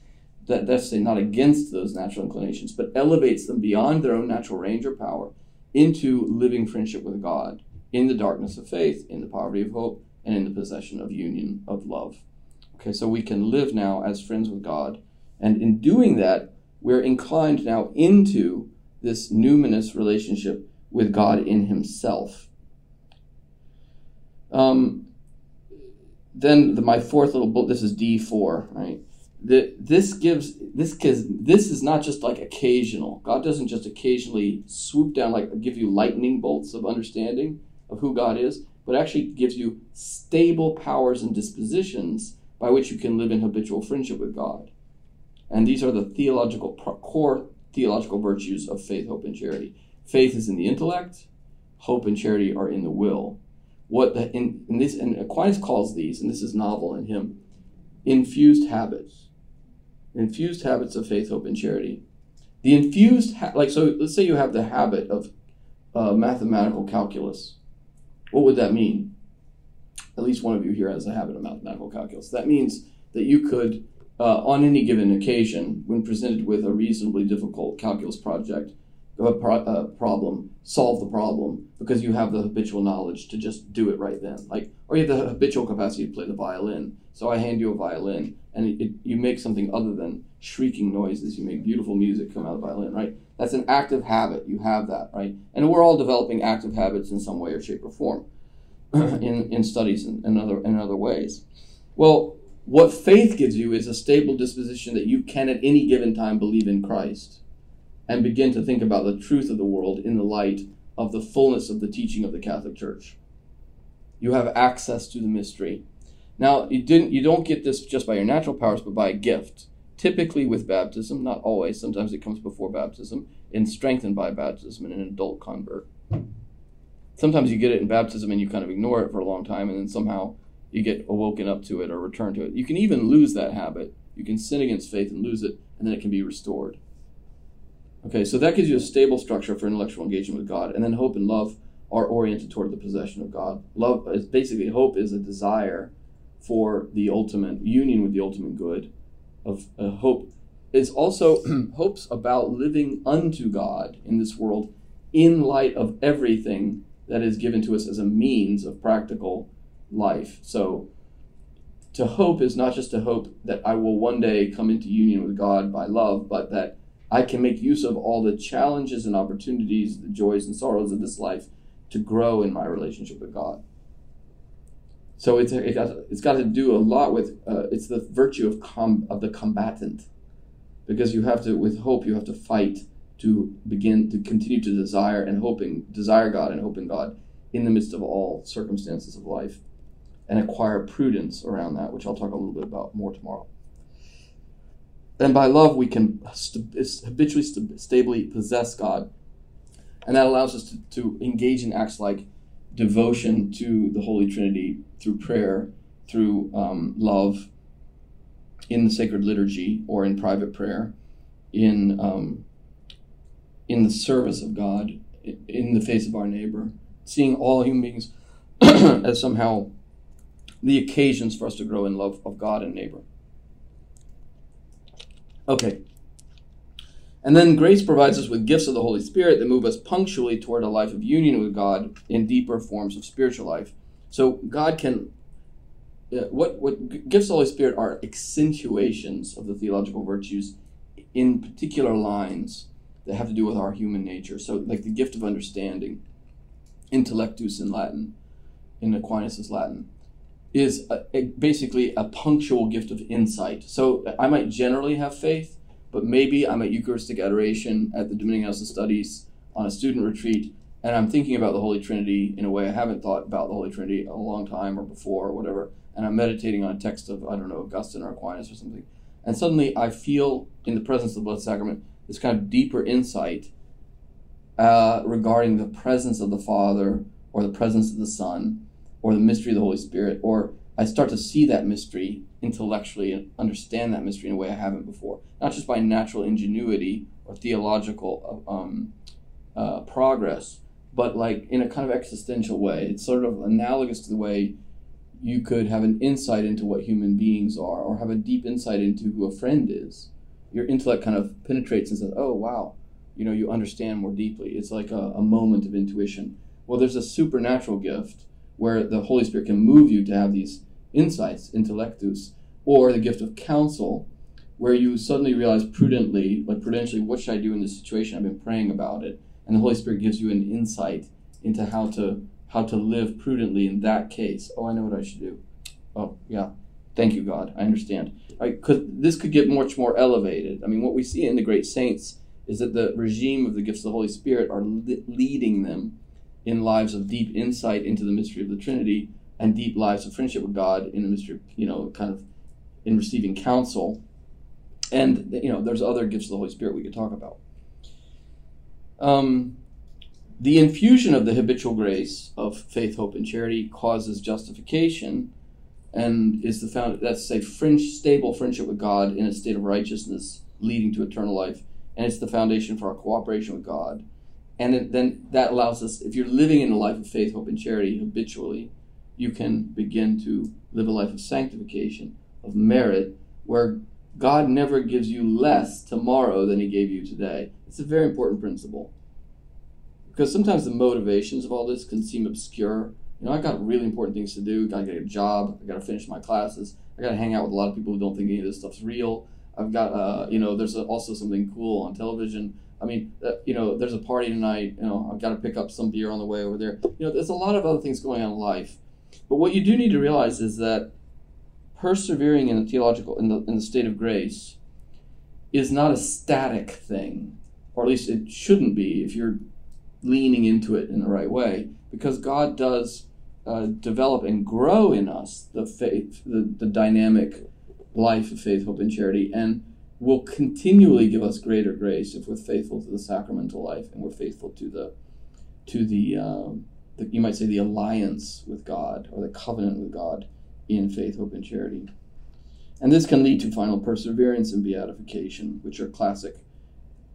that, that's say not against those natural inclinations, but elevates them beyond their own natural range or power into living friendship with God in the darkness of faith, in the poverty of hope, and in the possession of union of love. Okay, so we can live now as friends with God, and in doing that, we're inclined now into this numinous relationship with God in Himself. Um, then the, my fourth little book. This is D four, right? that this gives this because this is not just like occasional. God doesn't just occasionally swoop down like give you lightning bolts of understanding of who God is, but actually gives you stable powers and dispositions by which you can live in habitual friendship with God. And these are the theological core theological virtues of faith, hope, and charity. Faith is in the intellect. Hope and charity are in the will. What the, in, in this and Aquinas calls these, and this is novel in him, infused habits infused habits of faith, hope, and charity. The infused, ha- like, so let's say you have the habit of uh, mathematical calculus. What would that mean? At least one of you here has a habit of mathematical calculus. That means that you could, uh, on any given occasion, when presented with a reasonably difficult calculus project, a pro- uh, problem, solve the problem because you have the habitual knowledge to just do it right then. Like, or you have the habitual capacity to play the violin. So I hand you a violin, and it, it, you make something other than shrieking noises. You make beautiful music come out of the violin, right? That's an active habit. You have that, right? And we're all developing active habits in some way or shape or form, in in studies and, and other in other ways. Well, what faith gives you is a stable disposition that you can at any given time believe in Christ and begin to think about the truth of the world in the light of the fullness of the teaching of the Catholic Church. You have access to the mystery. Now, you didn't you don't get this just by your natural powers, but by a gift. typically with baptism, not always, sometimes it comes before baptism, and strengthened by baptism in an adult convert. Sometimes you get it in baptism and you kind of ignore it for a long time, and then somehow you get awoken up to it or return to it. You can even lose that habit. You can sin against faith and lose it, and then it can be restored. Okay, so that gives you a stable structure for intellectual engagement with God. And then hope and love are oriented toward the possession of God. Love is basically hope is a desire for the ultimate union with the ultimate good. Of uh, hope is also hopes about living unto God in this world in light of everything that is given to us as a means of practical life. So to hope is not just to hope that I will one day come into union with God by love, but that I can make use of all the challenges and opportunities, the joys and sorrows of this life to grow in my relationship with God. So it's, it got, it's got to do a lot with, uh, it's the virtue of, com, of the combatant. Because you have to, with hope, you have to fight to begin to continue to desire and hoping, desire God and hope in God in the midst of all circumstances of life and acquire prudence around that, which I'll talk a little bit about more tomorrow. And by love, we can st- habitually, st- stably possess God. And that allows us to, to engage in acts like devotion to the Holy Trinity through prayer, through um, love, in the sacred liturgy or in private prayer, in um, in the service of God, in the face of our neighbor, seeing all human beings as somehow the occasions for us to grow in love of God and neighbor. Okay. And then grace provides us with gifts of the Holy Spirit that move us punctually toward a life of union with God in deeper forms of spiritual life. So God can uh, what what gifts of the Holy Spirit are accentuations of the theological virtues in particular lines that have to do with our human nature. So like the gift of understanding, intellectus in Latin, in Aquinas' Latin is a, a, basically a punctual gift of insight. So I might generally have faith, but maybe I'm at Eucharistic adoration at the Dominican House of Studies on a student retreat, and I'm thinking about the Holy Trinity in a way I haven't thought about the Holy Trinity a long time or before or whatever, and I'm meditating on a text of, I don't know, Augustine or Aquinas or something. And suddenly I feel in the presence of the Blessed Sacrament this kind of deeper insight uh, regarding the presence of the Father or the presence of the Son or the mystery of the Holy Spirit, or I start to see that mystery intellectually and understand that mystery in a way I haven't before. Not just by natural ingenuity or theological um, uh, progress, but like in a kind of existential way. It's sort of analogous to the way you could have an insight into what human beings are, or have a deep insight into who a friend is. Your intellect kind of penetrates and says, "Oh, wow." You know, you understand more deeply. It's like a, a moment of intuition. Well, there's a supernatural gift where the Holy Spirit can move you to have these insights, intellectus, or the gift of counsel, where you suddenly realize prudently, like prudentially, what should I do in this situation? I've been praying about it, and the Holy Spirit gives you an insight into how to how to live prudently in that case. Oh, I know what I should do. Oh, yeah. Thank you, God. I understand. Because this could get much more elevated. I mean, what we see in the great saints is that the regime of the gifts of the Holy Spirit are li- leading them in lives of deep insight into the mystery of the Trinity and deep lives of friendship with God in the mystery, you know, kind of in receiving counsel. And, you know, there's other gifts of the Holy Spirit we could talk about. Um, the infusion of the habitual grace of faith, hope, and charity causes justification and is the found that's a fringe, stable friendship with God in a state of righteousness leading to eternal life. And it's the foundation for our cooperation with God and it, then that allows us, if you're living in a life of faith, hope, and charity habitually, you can begin to live a life of sanctification, of merit, where God never gives you less tomorrow than He gave you today. It's a very important principle. Because sometimes the motivations of all this can seem obscure. You know, I got really important things to do. I Got to get a job. I got to finish my classes. I got to hang out with a lot of people who don't think any of this stuff's real. I've got, uh, you know, there's also something cool on television. I mean, uh, you know, there's a party tonight. You know, I've got to pick up some beer on the way over there. You know, there's a lot of other things going on in life. But what you do need to realize is that persevering in the theological, in the, in the state of grace, is not a static thing, or at least it shouldn't be if you're leaning into it in the right way, because God does uh, develop and grow in us the faith, the, the dynamic life of faith, hope, and charity. And will continually give us greater grace if we're faithful to the sacramental life and we're faithful to the to the, um, the you might say the alliance with God or the covenant with God in faith, hope, and charity. And this can lead to final perseverance and beatification, which are classic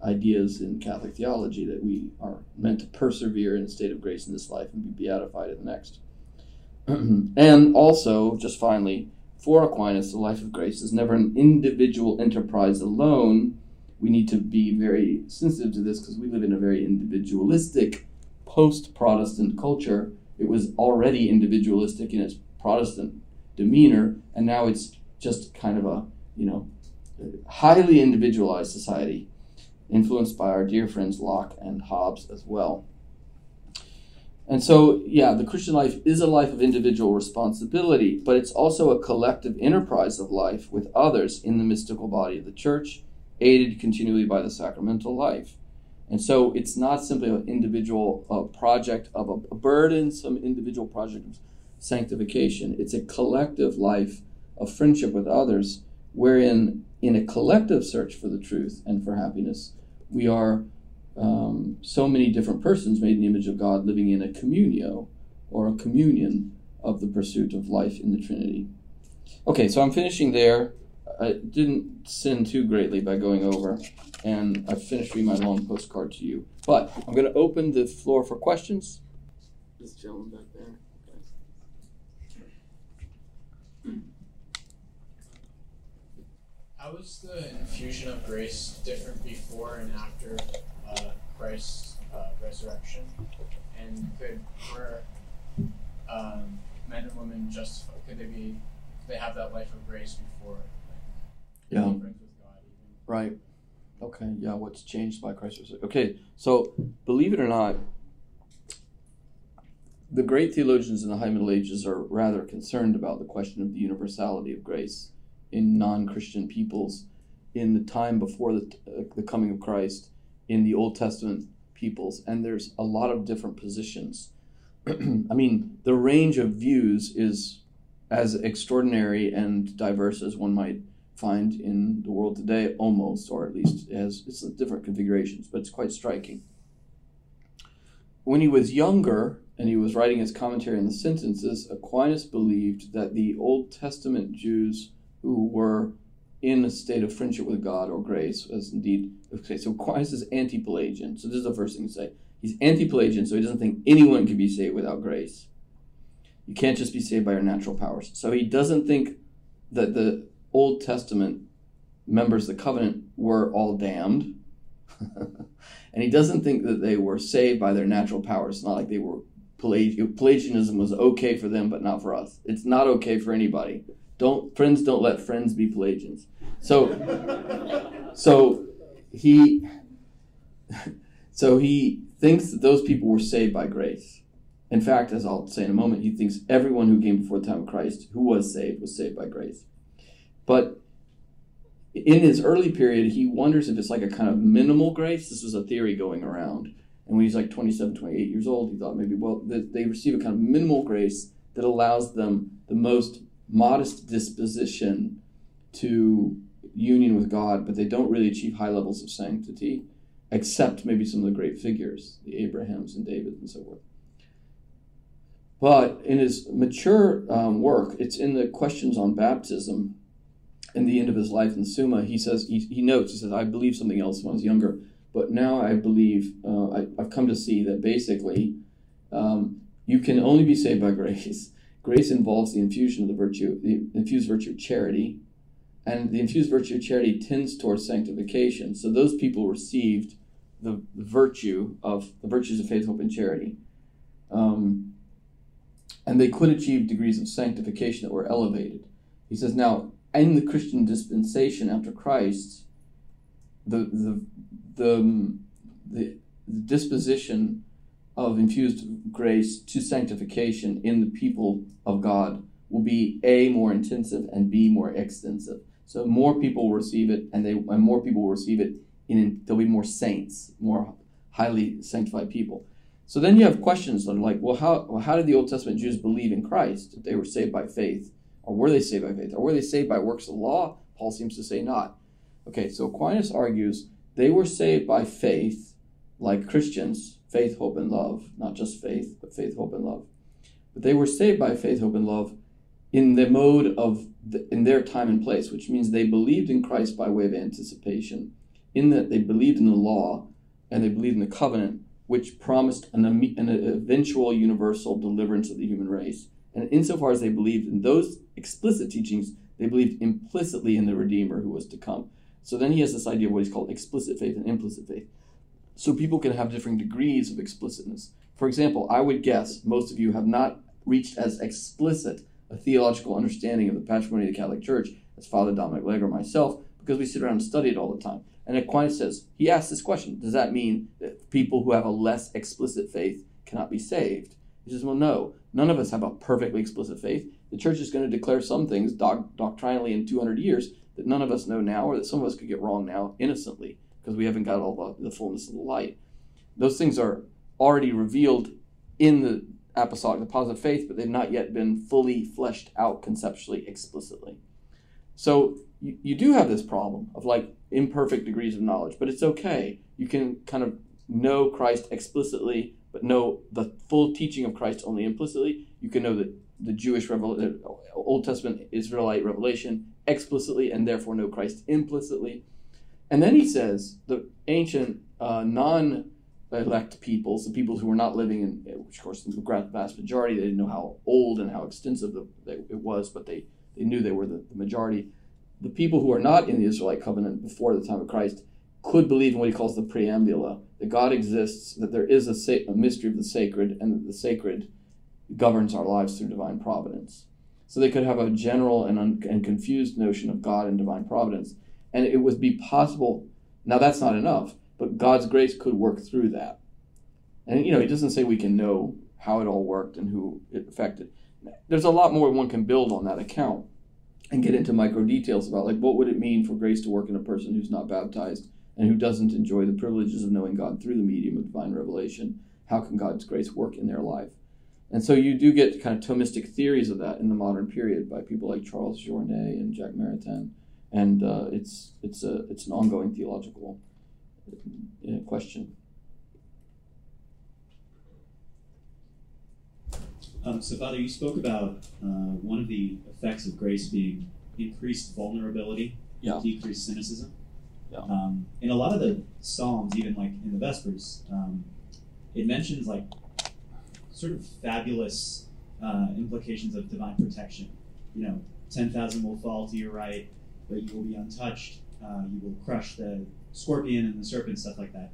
ideas in Catholic theology that we are meant to persevere in a state of grace in this life and be beatified in the next. and also, just finally, for Aquinas, the life of grace is never an individual enterprise alone. We need to be very sensitive to this because we live in a very individualistic post Protestant culture. It was already individualistic in its Protestant demeanor, and now it's just kind of a, you know, highly individualized society, influenced by our dear friends Locke and Hobbes as well. And so, yeah, the Christian life is a life of individual responsibility, but it's also a collective enterprise of life with others in the mystical body of the church, aided continually by the sacramental life. And so it's not simply an individual uh, project of a, a burdensome individual project of sanctification. It's a collective life of friendship with others, wherein, in a collective search for the truth and for happiness, we are um, so many different persons made in the image of God living in a communio or a communion of the pursuit of life in the Trinity. Okay, so I'm finishing there. I didn't sin too greatly by going over, and I've finished reading my long postcard to you. But I'm going to open the floor for questions. This gentleman back there. How was the infusion of grace different before and after uh, Christ's uh, resurrection? And could were um, men and women just could they be could they have that life of grace before? Like, Yeah. with God. Right. Okay. Yeah. What's changed by Christ's resurrection? Okay. So, believe it or not, the great theologians in the High Middle Ages are rather concerned about the question of the universality of grace in non-Christian peoples in the time before the, uh, the coming of Christ in the Old Testament peoples, and there's a lot of different positions. I mean, the range of views is as extraordinary and diverse as one might find in the world today, almost, or at least has it's different configurations, but it's quite striking. When he was younger and he was writing his commentary on the sentences, Aquinas believed that the Old Testament Jews who were in a state of friendship with God or grace, as indeed, okay, so Aquinas is anti Pelagian. So this is the first thing to say. He's anti Pelagian, so he doesn't think anyone can be saved without grace. You can't just be saved by your natural powers. So he doesn't think that the Old Testament members of the covenant were all damned. and he doesn't think that they were saved by their natural powers. It's not like they were Pelagi- Pelagianism was okay for them, but not for us. It's not okay for anybody. Don't friends don't let friends be Pelagians. So so he so he thinks that those people were saved by grace. In fact, as I'll say in a moment, he thinks everyone who came before the time of Christ who was saved was saved by grace. But in his early period, he wonders if it's like a kind of minimal grace. This was a theory going around. And when he's like 27, 28 years old, he thought maybe, well, they receive a kind of minimal grace that allows them the most modest disposition to union with God, but they don't really achieve high levels of sanctity, except maybe some of the great figures, the Abrahams and David and so forth. But in his mature um, work, it's in the questions on baptism, in the end of his life in Summa, he says, he, he notes, he says, I believe something else when I was younger, but now I believe, uh, I, I've come to see that basically um, you can only be saved by grace. Grace involves the infusion of the virtue, the infused virtue of charity, and the infused virtue of charity tends towards sanctification. So those people received the, virtue of the virtues of faith, hope, and charity. Um, and they could achieve degrees of sanctification that were elevated. He says, now, in the Christian dispensation after Christ, the, the, the, the disposition of infused grace to sanctification in the people of God will be A, more intensive, and B, more extensive. So more people will receive it, and they and more people will receive it. In there'll be more saints, more highly sanctified people. So then you have questions are like, well, how well, how did the Old Testament Jews believe in Christ if they were saved by faith, or were they saved by faith, or were they saved by works of law? Paul seems to say not. Okay, so Aquinas argues they were saved by faith, like Christians, faith, hope, and love. Not just faith, but faith, hope, and love. But they were saved by faith, hope, and love in the mode of the, in their time and place, which means they believed in Christ by way of anticipation, in that they believed in the law and they believed in the covenant, which promised an, an eventual universal deliverance of the human race. And insofar as they believed in those explicit teachings, they believed implicitly in the Redeemer who was to come. So then he has this idea of what he's called explicit faith and implicit faith. So people can have different degrees of explicitness. For example, I would guess most of you have not reached as explicit a theological understanding of the patrimony of the Catholic Church as Father Dominic Legge or myself, because we sit around and study it all the time. And Aquinas says, he asks this question Does that mean that people who have a less explicit faith cannot be saved? He says, Well, no. None of us have a perfectly explicit faith. The church is going to declare some things doc- doctrinally in 200 years that none of us know now, or that some of us could get wrong now innocently because we haven't got all the, the fullness of the light. Those things are already revealed in the apostolic deposit of faith, but they've not yet been fully fleshed out conceptually explicitly. So you, you do have this problem of like imperfect degrees of knowledge, but it's okay. You can kind of know Christ explicitly, but know the full teaching of Christ only implicitly. You can know the, the Jewish revel- Old Testament Israelite revelation explicitly, and therefore know Christ implicitly. And then he says the ancient uh, non elect peoples, the people who were not living in, which of course the vast majority, they didn't know how old and how extensive the, it was, but they, they knew they were the, the majority the people who are not in the Israelite covenant before the time of Christ could believe in what he calls the preambula that God exists, that there is a, sa- a mystery of the sacred, and that the sacred governs our lives through divine providence. So they could have a general and, un- and confused notion of God and divine providence. And it would be possible, now that's not enough, but God's grace could work through that. And, you know, he doesn't say we can know how it all worked and who it affected. There's a lot more one can build on that account and get into micro details about like what would it mean for grace to work in a person who's not baptized and who doesn't enjoy the privileges of knowing God through the medium of divine revelation. How can God's grace work in their life? And so you do get kind of Thomistic theories of that in the modern period by people like Charles Journet and Jacques Maritain, and uh, it's it's a it's an ongoing theological uh, question. Um, so, Father, you spoke about uh, one of the effects of grace being increased vulnerability, yeah. decreased cynicism. Yeah. Um, in a lot of the Psalms, even like in the Vespers, um, it mentions like sort of fabulous uh, implications of divine protection. You know, 10,000 will fall to your right, but you will be untouched. Uh, you will crush the scorpion and the serpent, stuff like that.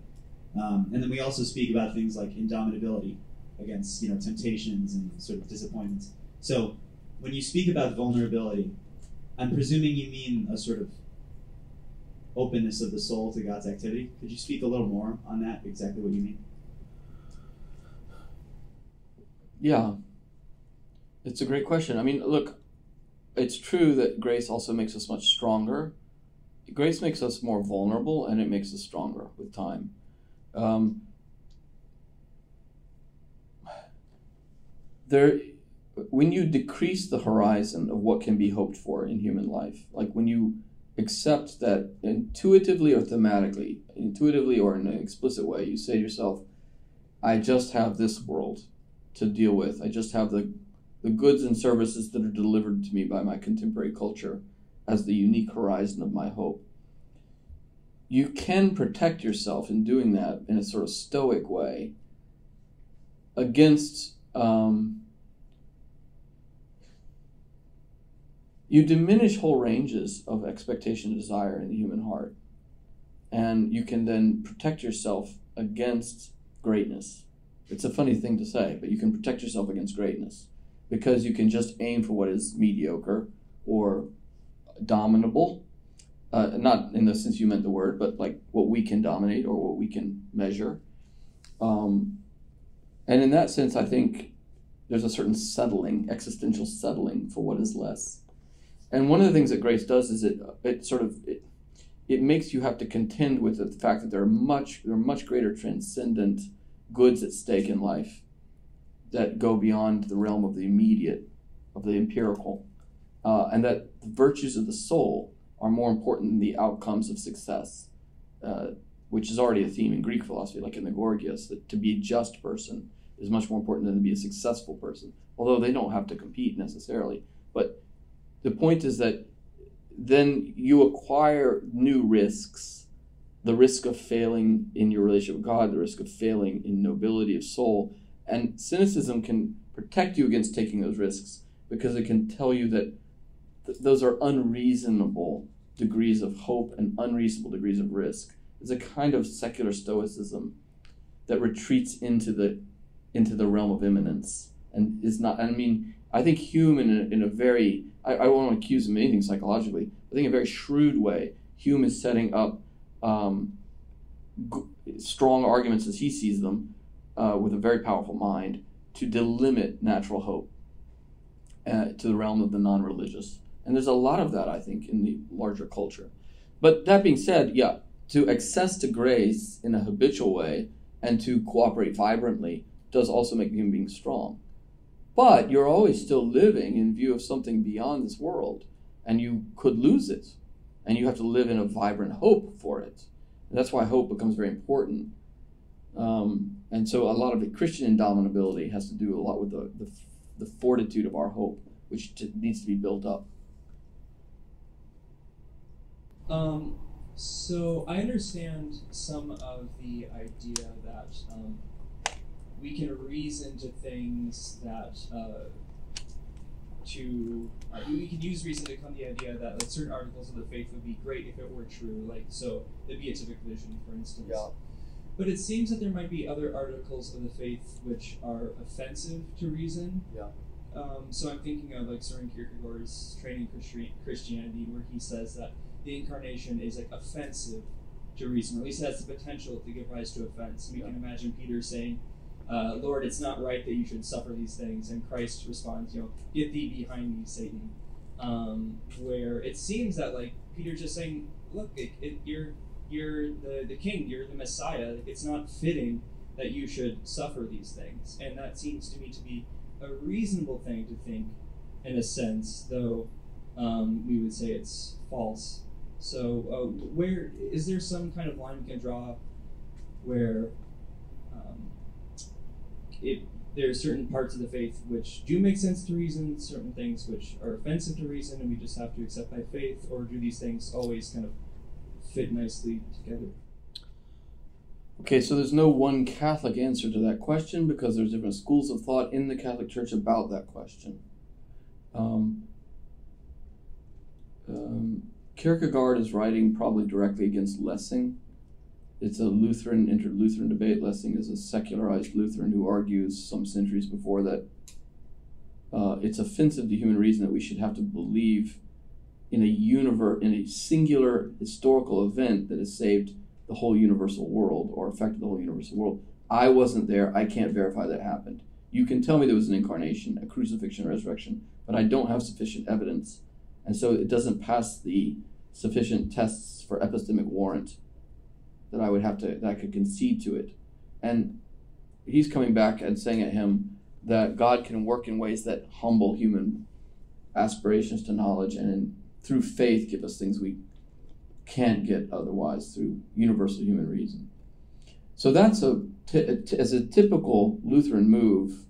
Um, and then we also speak about things like indomitability, against you know temptations and sort of disappointments. So when you speak about vulnerability, I'm presuming you mean a sort of openness of the soul to God's activity. Could you speak a little more on that? Exactly what you mean? Yeah, it's a great question. I mean, look, it's true that grace also makes us much stronger. Grace makes us more vulnerable, and it makes us stronger with time. Um, there when you decrease the horizon of what can be hoped for in human life, like when you accept that intuitively or thematically, intuitively or in an explicit way, you say to yourself, I just have this world to deal with. I just have the, the goods and services that are delivered to me by my contemporary culture as the unique horizon of my hope. You can protect yourself in doing that in a sort of stoic way against um, you diminish whole ranges of expectation and desire in the human heart. And you can then protect yourself against greatness. It's a funny thing to say, but you can protect yourself against greatness because you can just aim for what is mediocre or dominable. Uh, not in the sense you meant the word, but like what we can dominate or what we can measure. Um, and in that sense, I think there's a certain settling, existential settling for what is less. And one of the things that grace does is it it sort of it, it makes you have to contend with the fact that there are much there are much greater transcendent goods at stake in life that go beyond the realm of the immediate, of the empirical, uh, and that the virtues of the soul are more important than the outcomes of success, uh, which is already a theme in Greek philosophy, like in the Gorgias, that to be a just person is much more important than to be a successful person, although they don't have to compete necessarily. But the point is that then you acquire new risks the risk of failing in your relationship with God, the risk of failing in nobility of soul. And cynicism can protect you against taking those risks because it can tell you that th- those are unreasonable degrees of hope and unreasonable degrees of risk. It's a kind of secular stoicism that retreats into the into the realm of immanence and is not. I mean, I think Hume in a, in a very I, I won't accuse him of anything psychologically. I think in a very shrewd way, Hume is setting up um, g- strong arguments as he sees them uh, with a very powerful mind to delimit natural hope uh, to the realm of the non-religious. And there's a lot of that, I think, in the larger culture. But that being said, yeah, to access to grace in a habitual way and to cooperate vibrantly does also make the human beings strong. But you're always still living in view of something beyond this world, and you could lose it. And you have to live in a vibrant hope for it. And that's why hope becomes very important. Um, and so a lot of the Christian indomitability has to do a lot with the, the, the fortitude of our hope, which t- needs to be built up. Um, so I understand some of the idea that um, we can reason to things that uh, to uh, we can use reason to come to the idea that like certain articles of the faith would be great if it were true, like so the beatific vision, for instance. Yeah. But it seems that there might be other articles of the faith which are offensive to reason. Yeah. Um, so I'm thinking of like Soren Kierkegaard's Training Christi- Christianity, where he says that the incarnation is like offensive to reason, or at least it has the potential to give rise to offense. We Yeah. can imagine Peter saying, uh, "Lord, it's not right that you should suffer these things," and Christ responds, "You know, get thee behind me, Satan." Um, where it seems that like Peter's just saying, "Look, it, it, you're you're the the king, you're the Messiah. It's not fitting that you should suffer these things," and that seems to me to be a reasonable thing to think, in a sense, though um, we would say it's false. So, uh, where is there some kind of line we can draw where um, it there are certain parts of the faith which do make sense to reason, certain things which are offensive to reason, and we just have to accept by faith, or do these things always kind of fit nicely together? Okay, so there's no one Catholic answer to that question because there's different schools of thought in the Catholic Church about that question. Um, um, Kierkegaard is writing probably directly against Lessing. It's a Lutheran, inter-Lutheran debate. Lessing is a secularized Lutheran who argues some centuries before that uh, it's offensive to human reason that we should have to believe in a universe, in a singular historical event that has saved the whole universal world or affected the whole universal world. I wasn't there. I can't verify that happened. You can tell me there was an incarnation, a crucifixion, a resurrection, but I don't have sufficient evidence. And so it doesn't pass the sufficient tests for epistemic warrant that I would have to, that I could concede to it. And he's coming back and saying at him that God can work in ways that humble human aspirations to knowledge and through faith give us things we can't get otherwise through universal human reason. So that's a, t- a t- as a typical Lutheran move.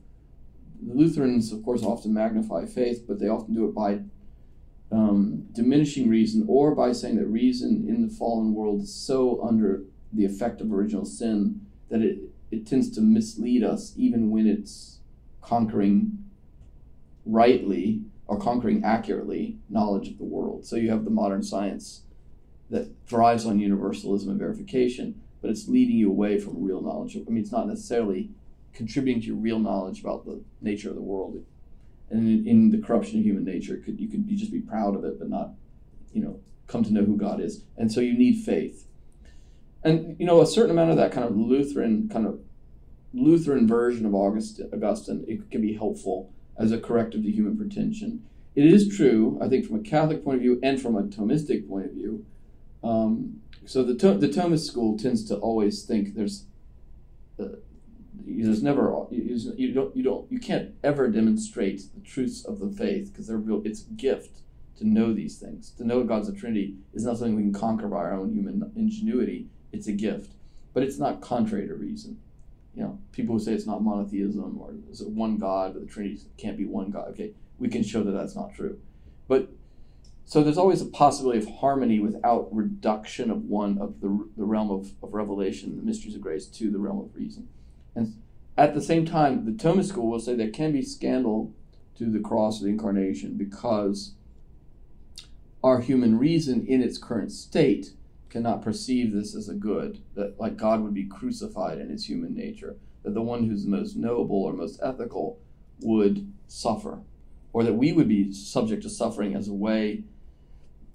The Lutherans, of course, often magnify faith, but they often do it by um, diminishing reason or by saying that reason in the fallen world is so under the effect of original sin that it, it tends to mislead us even when it's conquering rightly or conquering accurately knowledge of the world. So you have the modern science that thrives on universalism and verification, but it's leading you away from real knowledge. I mean, it's not necessarily contributing to your real knowledge about the nature of the world. And in, in the corruption of human nature, could you could you just be proud of it, but not, you know, come to know who God is. And so you need faith. And you know, a certain amount of that kind of Lutheran kind of Lutheran version of August, Augustine, it can be helpful as a corrective to human pretension. It is true, I think, from a Catholic point of view and from a Thomistic point of view. Um, so the the Thomist school tends to always think there's uh, there's never you, you don't you don't you can't ever demonstrate the truths of the faith because they're real. It's a gift to know these things. To know God's a Trinity is not something we can conquer by our own human ingenuity. It's a gift, but it's not contrary to reason. You know, people who say it's not monotheism or is it one God, or the Trinity can't be one God. Okay, we can show that that's not true. But so there's always a possibility of harmony without reduction of one of the, the realm of, of revelation, the mysteries of grace, to the realm of reason. And at the same time, the Thomist school will say there can be scandal to the cross of the incarnation because our human reason in its current state cannot perceive this as a good, that like God would be crucified in his human nature, that the one who's most noble or most ethical would suffer, or that we would be subject to suffering as a way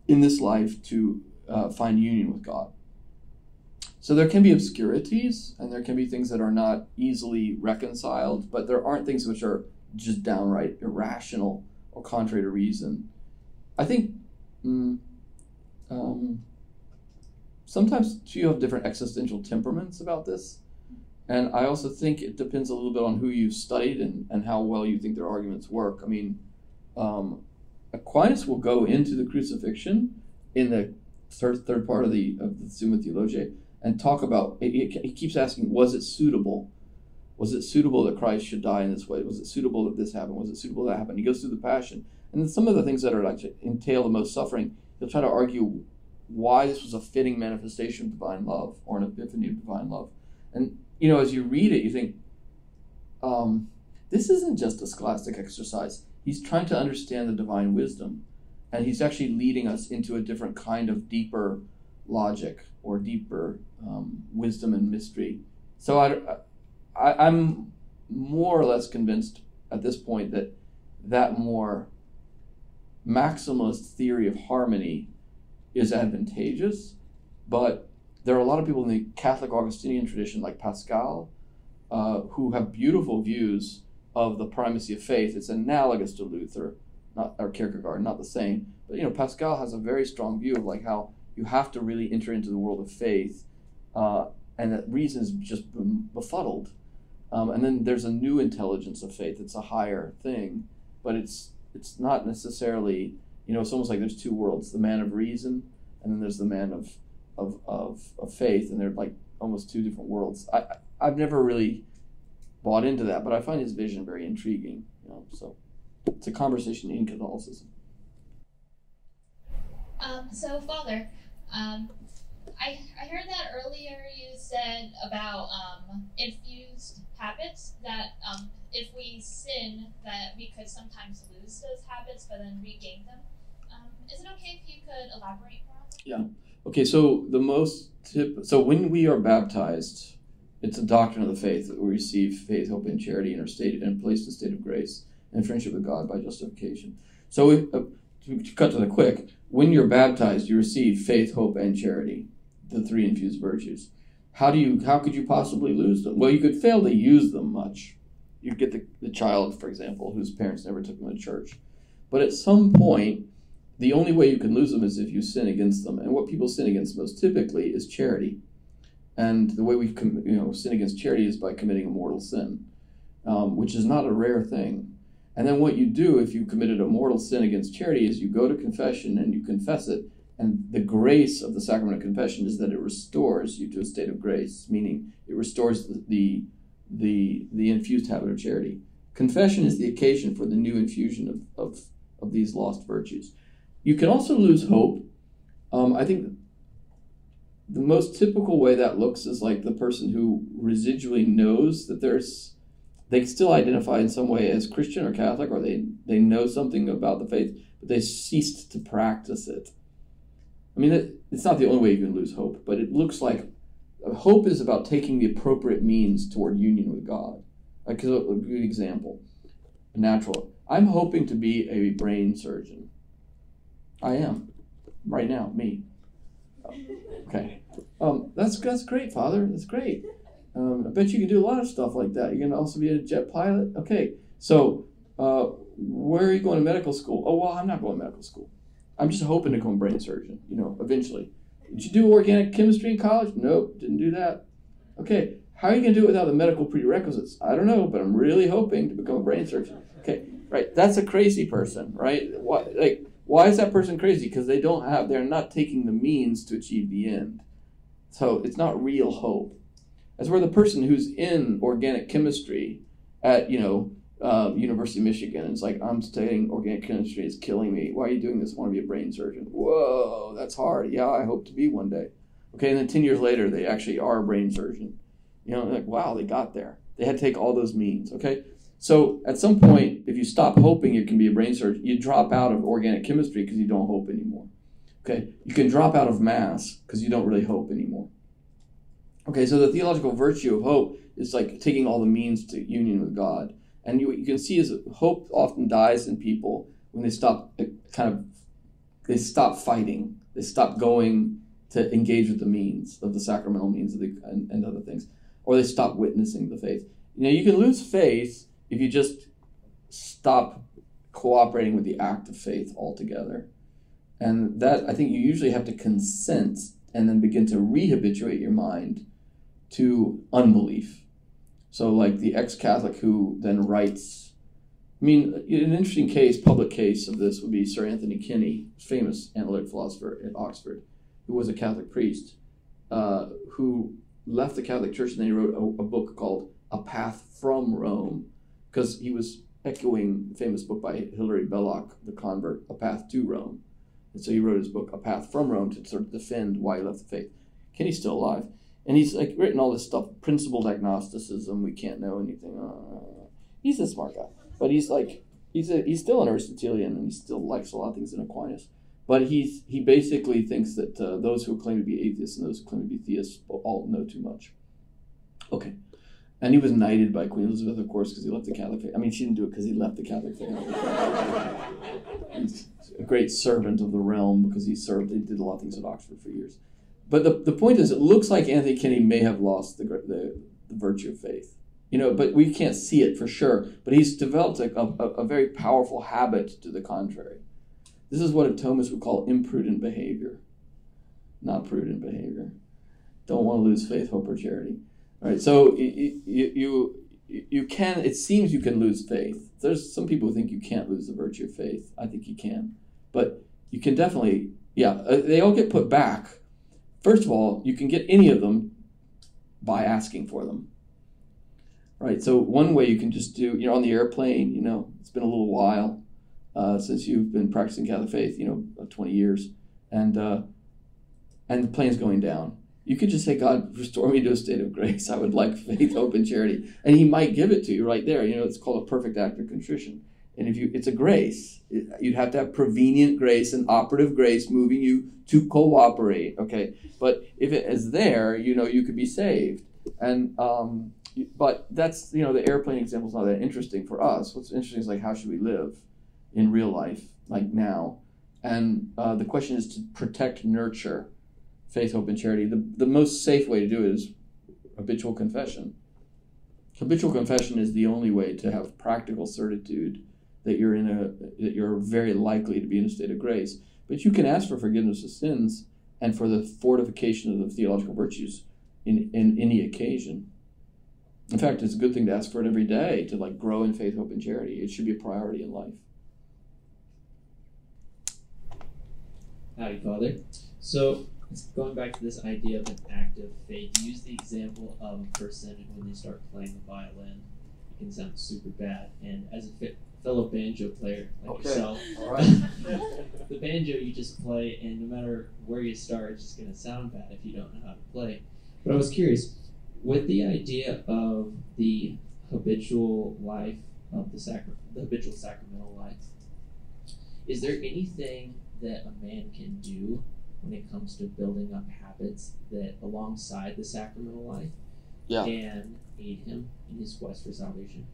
in this life to uh, find union with God. So there can be obscurities and there can be things that are not easily reconciled, but there aren't things which are just downright irrational or contrary to reason. I think mm, um, sometimes you have different existential temperaments about this. And I also think it depends a little bit on who you've studied and, and how well you think their arguments work. I mean, um, Aquinas will go into the crucifixion in the third, third part of the of the Summa Theologiae and talk about. He, he keeps asking, was it suitable? Was it suitable that Christ should die in this way? Was it suitable that this happened? Was it suitable that happened? He goes through the passion, and some of the things that are like entail the most suffering. He'll try to argue why this was a fitting manifestation of divine love or an epiphany of divine love. And you know, as you read it, you think, um, this isn't just a scholastic exercise. He's trying to understand the divine wisdom, and he's actually leading us into a different kind of deeper logic or deeper um, wisdom and mystery. So I, I, I'm more or less convinced at this point that that more maximalist theory of harmony is advantageous, but there are a lot of people in the Catholic Augustinian tradition, like Pascal, uh, who have beautiful views of the primacy of faith. It's analogous to Luther, not or Kierkegaard, not the same. But you know, Pascal has a very strong view of like how you have to really enter into the world of faith, uh, and that reason is just befuddled. Um, and then there's a new intelligence of faith. It's a higher thing, but it's it's not necessarily you know it's almost like there's two worlds: the man of reason, and then there's the man of of of, of faith, and they're like almost two different worlds. I I've never really bought into that, but I find his vision very intriguing. You know, so it's a conversation in Catholicism. Um, so, Father, um, I, I heard that earlier you said about um, infused habits that um, if we sin, that we could sometimes lose those habits but then regain them. Is it okay if you could elaborate more on that? Yeah. Okay, so the most tip, so when we are baptized, it's a doctrine of the faith that we receive faith, hope, and charity and are state and placed in a state of grace and friendship with God by justification. So, uh, to, to cut to the quick, when you're baptized, you receive faith, hope, and charity, the three infused virtues. How do you? How could you possibly lose them? Well, you could fail to use them much. You get the, the child, for example, whose parents never took them to church. But at some point, the only way you can lose them is if you sin against them. And what people sin against most typically is charity. And the way we com- you know sin against charity is by committing a mortal sin, um, which is not a rare thing. And then what you do if you committed a mortal sin against charity is you go to confession and you confess it. And the grace of the sacrament of confession is that it restores you to a state of grace, meaning it restores the, the, the, the infused habit of charity. Confession is the occasion for the new infusion of, of, of these lost virtues. You can also lose hope. Um, I think the most typical way that looks is like the person who residually knows that there's they still identify in some way as Christian or Catholic, or they, they know something about the faith, but they ceased to practice it. I mean, it, it's not the only way you can lose hope, but it looks like hope is about taking the appropriate means toward union with God. Like a, good example, natural. I'm hoping to be a brain surgeon. I am, right now, me. Okay. Um, that's that's great, Father. That's great. Um, I bet you can do a lot of stuff like that. You're going to also be a jet pilot. Okay. So, uh, where are you going to medical school? Oh well, I'm not going to medical school. I'm just hoping to become a brain surgeon. You know, eventually. Did you do organic chemistry in college? Nope, didn't do that. Okay. How are you going to do it without the medical prerequisites? I don't know, but I'm really hoping to become a brain surgeon. Okay, right. That's a crazy person, right? What, like Why is that person crazy? Because they don't have, they're not taking the means to achieve the end. So it's not real hope. That's where the person who's in organic chemistry at, you know, uh, University of Michigan is like, I'm studying organic chemistry, it's killing me. Why are you doing this? I want to be a brain surgeon. Whoa, that's hard. Yeah, I hope to be one day. Okay, and then 10 years later, they actually are a brain surgeon. You know, like, wow, they got there. They had to take all those means, okay? So at some point, if you stop hoping it can be a brain surgeon, you drop out of organic chemistry because you don't hope anymore. Okay, you can drop out of mass because you don't really hope anymore. Okay, so the theological virtue of hope is like taking all the means to union with God. And you, you can see is hope often dies in people when they stop kind of they stop fighting. They stop going to engage with the means of the sacramental means the, and, and other things, or they stop witnessing the faith. You know, you can lose faith if you just stop cooperating with the act of faith altogether. And that I think you usually have to consent and then begin to rehabituate your mind to unbelief. So, like the ex Catholic who then writes, I mean, an interesting case, public case of this would be Sir Anthony Kenny, famous analytic philosopher at Oxford, who was a Catholic priest, uh, who left the Catholic Church and then he wrote a, a book called A Path from Rome, because he was echoing the famous book by Hilaire Belloc, the convert, A Path to Rome. And so he wrote his book, A Path from Rome, to sort of defend why he left the faith. Kenny's still alive. And he's like written all this stuff, principled agnosticism, we can't know anything. Uh, he's a smart guy. But he's like, he's, a, he's still an Aristotelian and he still likes a lot of things in Aquinas. But he's, he basically thinks that uh, those who claim to be atheists and those who claim to be theists all know too much. Okay. And he was knighted by Queen Elizabeth, of course, because he left the Catholic faith. I mean, she didn't do it because he left the Catholic faith. He's a great servant of the realm because he served, he did a lot of things at Oxford for years. But the, the point is, it looks like Anthony Kenny may have lost the, the, the virtue of faith. You know, but we can't see it for sure. But he's developed a, a, a very powerful habit to the contrary. This is what a Thomist would call imprudent behavior, not prudent behavior. Don't want to lose faith, hope, or charity. Right, so you, you, you can, it seems you can lose faith. There's some people who think you can't lose the virtue of faith. I think you can. But you can definitely, yeah, uh, they all get put back. First of all, you can get any of them by asking for them. Right, so one way you can just do, you know, on the airplane, you know, it's been a little while uh, since you've been practicing Catholic faith, you know, 20 years, and uh, and the plane's going down you could just say, God, restore me to a state of grace. I would like faith, hope, and charity. And he might give it to you right there. You know, it's called a perfect act of contrition. And if you, it's a grace. You'd have to have prevenient grace and operative grace moving you to cooperate. Okay. But if it is there, you know, you could be saved. And, um, but that's, you know, the airplane example is not that interesting for us. What's interesting is like, how should we live in real life, like now? And uh, the question is to protect nurture faith, hope, and charity, the, the most safe way to do it is habitual confession. Habitual confession is the only way to have practical certitude that you're in a that you're very likely to be in a state of grace. But you can ask for forgiveness of sins and for the fortification of the theological virtues in, in any occasion. In fact, it's a good thing to ask for it every day to like grow in faith, hope, and charity. It should be a priority in life. Howdy, Father. So going back to this idea of an active faith, use the example of a person when they start playing the violin. It can sound super bad. And as a fellow banjo player like okay. yourself, the banjo you just play, and no matter where you start, it's just going to sound bad if you don't know how to play. But I was curious, with the idea of the habitual life of the sacra- the habitual sacramental life, is there anything that a man can do when it comes to building up habits that, alongside the sacramental life, yeah. can aid him in his quest for salvation.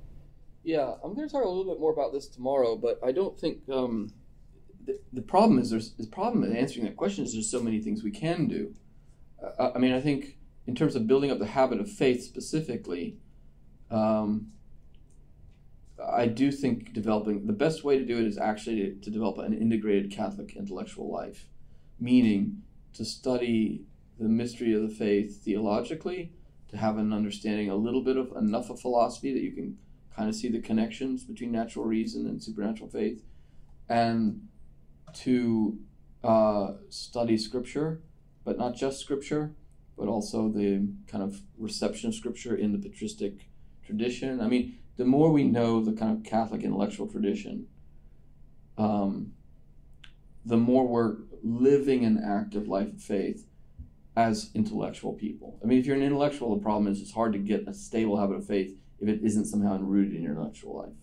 Yeah, I'm going to talk a little bit more about this tomorrow, but I don't think um, the, the problem is there's the problem in answering that question is there's so many things we can do. Uh, I mean, I think in terms of building up the habit of faith specifically, um, I do think developing the best way to do it is actually to, to develop an integrated Catholic intellectual life meaning to study the mystery of the faith theologically, to have an understanding a little bit of enough of philosophy that you can kind of see the connections between natural reason and supernatural faith, and to uh, study Scripture, but not just Scripture, but also the kind of reception of Scripture in the patristic tradition. I mean, the more we know the kind of Catholic intellectual tradition, um, the more we're living an active life of faith as intellectual people. I mean, if you're an intellectual, the problem is it's hard to get a stable habit of faith if it isn't somehow rooted in your intellectual life.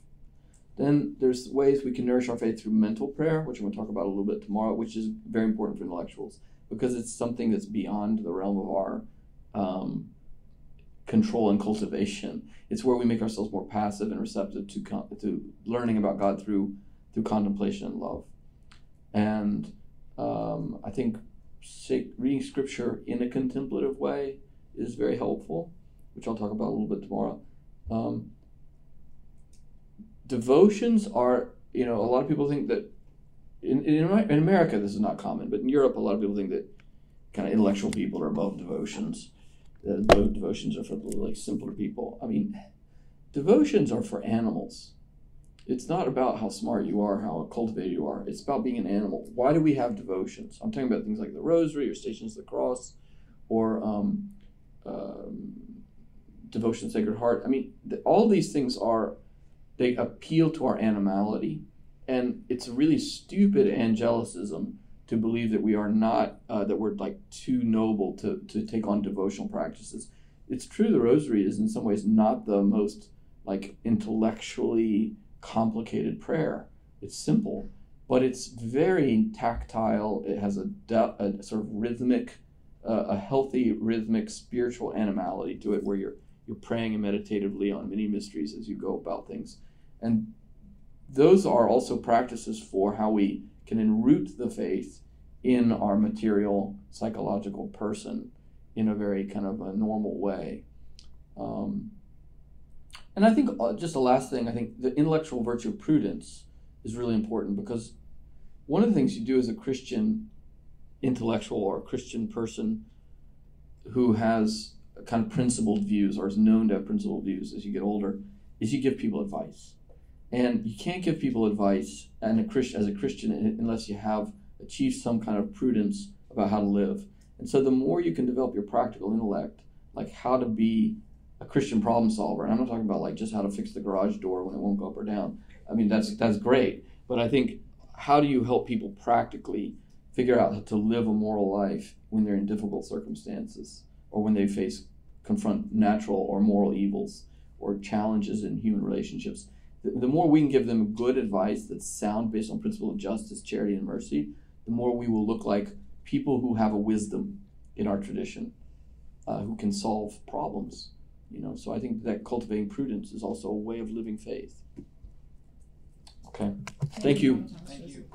Then there's ways we can nourish our faith through mental prayer, which I'm going to talk about a little bit tomorrow, which is very important for intellectuals because it's something that's beyond the realm of our um, control and cultivation. It's where we make ourselves more passive and receptive to con- to learning about God through through contemplation and love. And um, I think reading Scripture in a contemplative way is very helpful, which I'll talk about a little bit tomorrow. Um, devotions are, you know, a lot of people think that in, in, in America this is not common, but in Europe a lot of people think that kind of intellectual people are above devotions. That devotions are for like simpler people. I mean, devotions are for animals. It's not about how smart you are, how cultivated you are. It's about being an animal. Why do we have devotions? I'm talking about things like the Rosary or Stations of the Cross, or um, um, devotion to Sacred Heart. I mean, all these things are they appeal to our animality, and it's really stupid angelicism to believe that we are not uh, that we're like too noble to to take on devotional practices. It's true the Rosary is in some ways not the most like intellectually complicated prayer. It's simple, but it's very tactile. It has a, de- a sort of rhythmic, uh, a healthy rhythmic spiritual animality to it, where you're you're praying and meditatively on many mysteries as you go about things, and those are also practices for how we can enroot the faith in our material psychological person in a very kind of a normal way. Um, and I think uh, just the last thing, I think the intellectual virtue of prudence is really important because one of the things you do as a Christian intellectual or a Christian person who has kind of principled views or is known to have principled views as you get older is you give people advice. And you can't give people advice and a Christian, as a Christian unless you have achieved some kind of prudence about how to live. And so the more you can develop your practical intellect, like how to be a Christian problem solver. And I'm not talking about like just how to fix the garage door when it won't go up or down. I mean, that's that's great, but I think how do you help people practically figure out how to live a moral life when they're in difficult circumstances or when they face confront natural or moral evils or challenges in human relationships? The, the more we can give them good advice that's sound based on principle of justice, charity, and mercy, the more we will look like people who have a wisdom in our tradition, uh, who can solve problems. You know, so I think that cultivating prudence is also a way of living faith. Okay. Thank you. Thank you.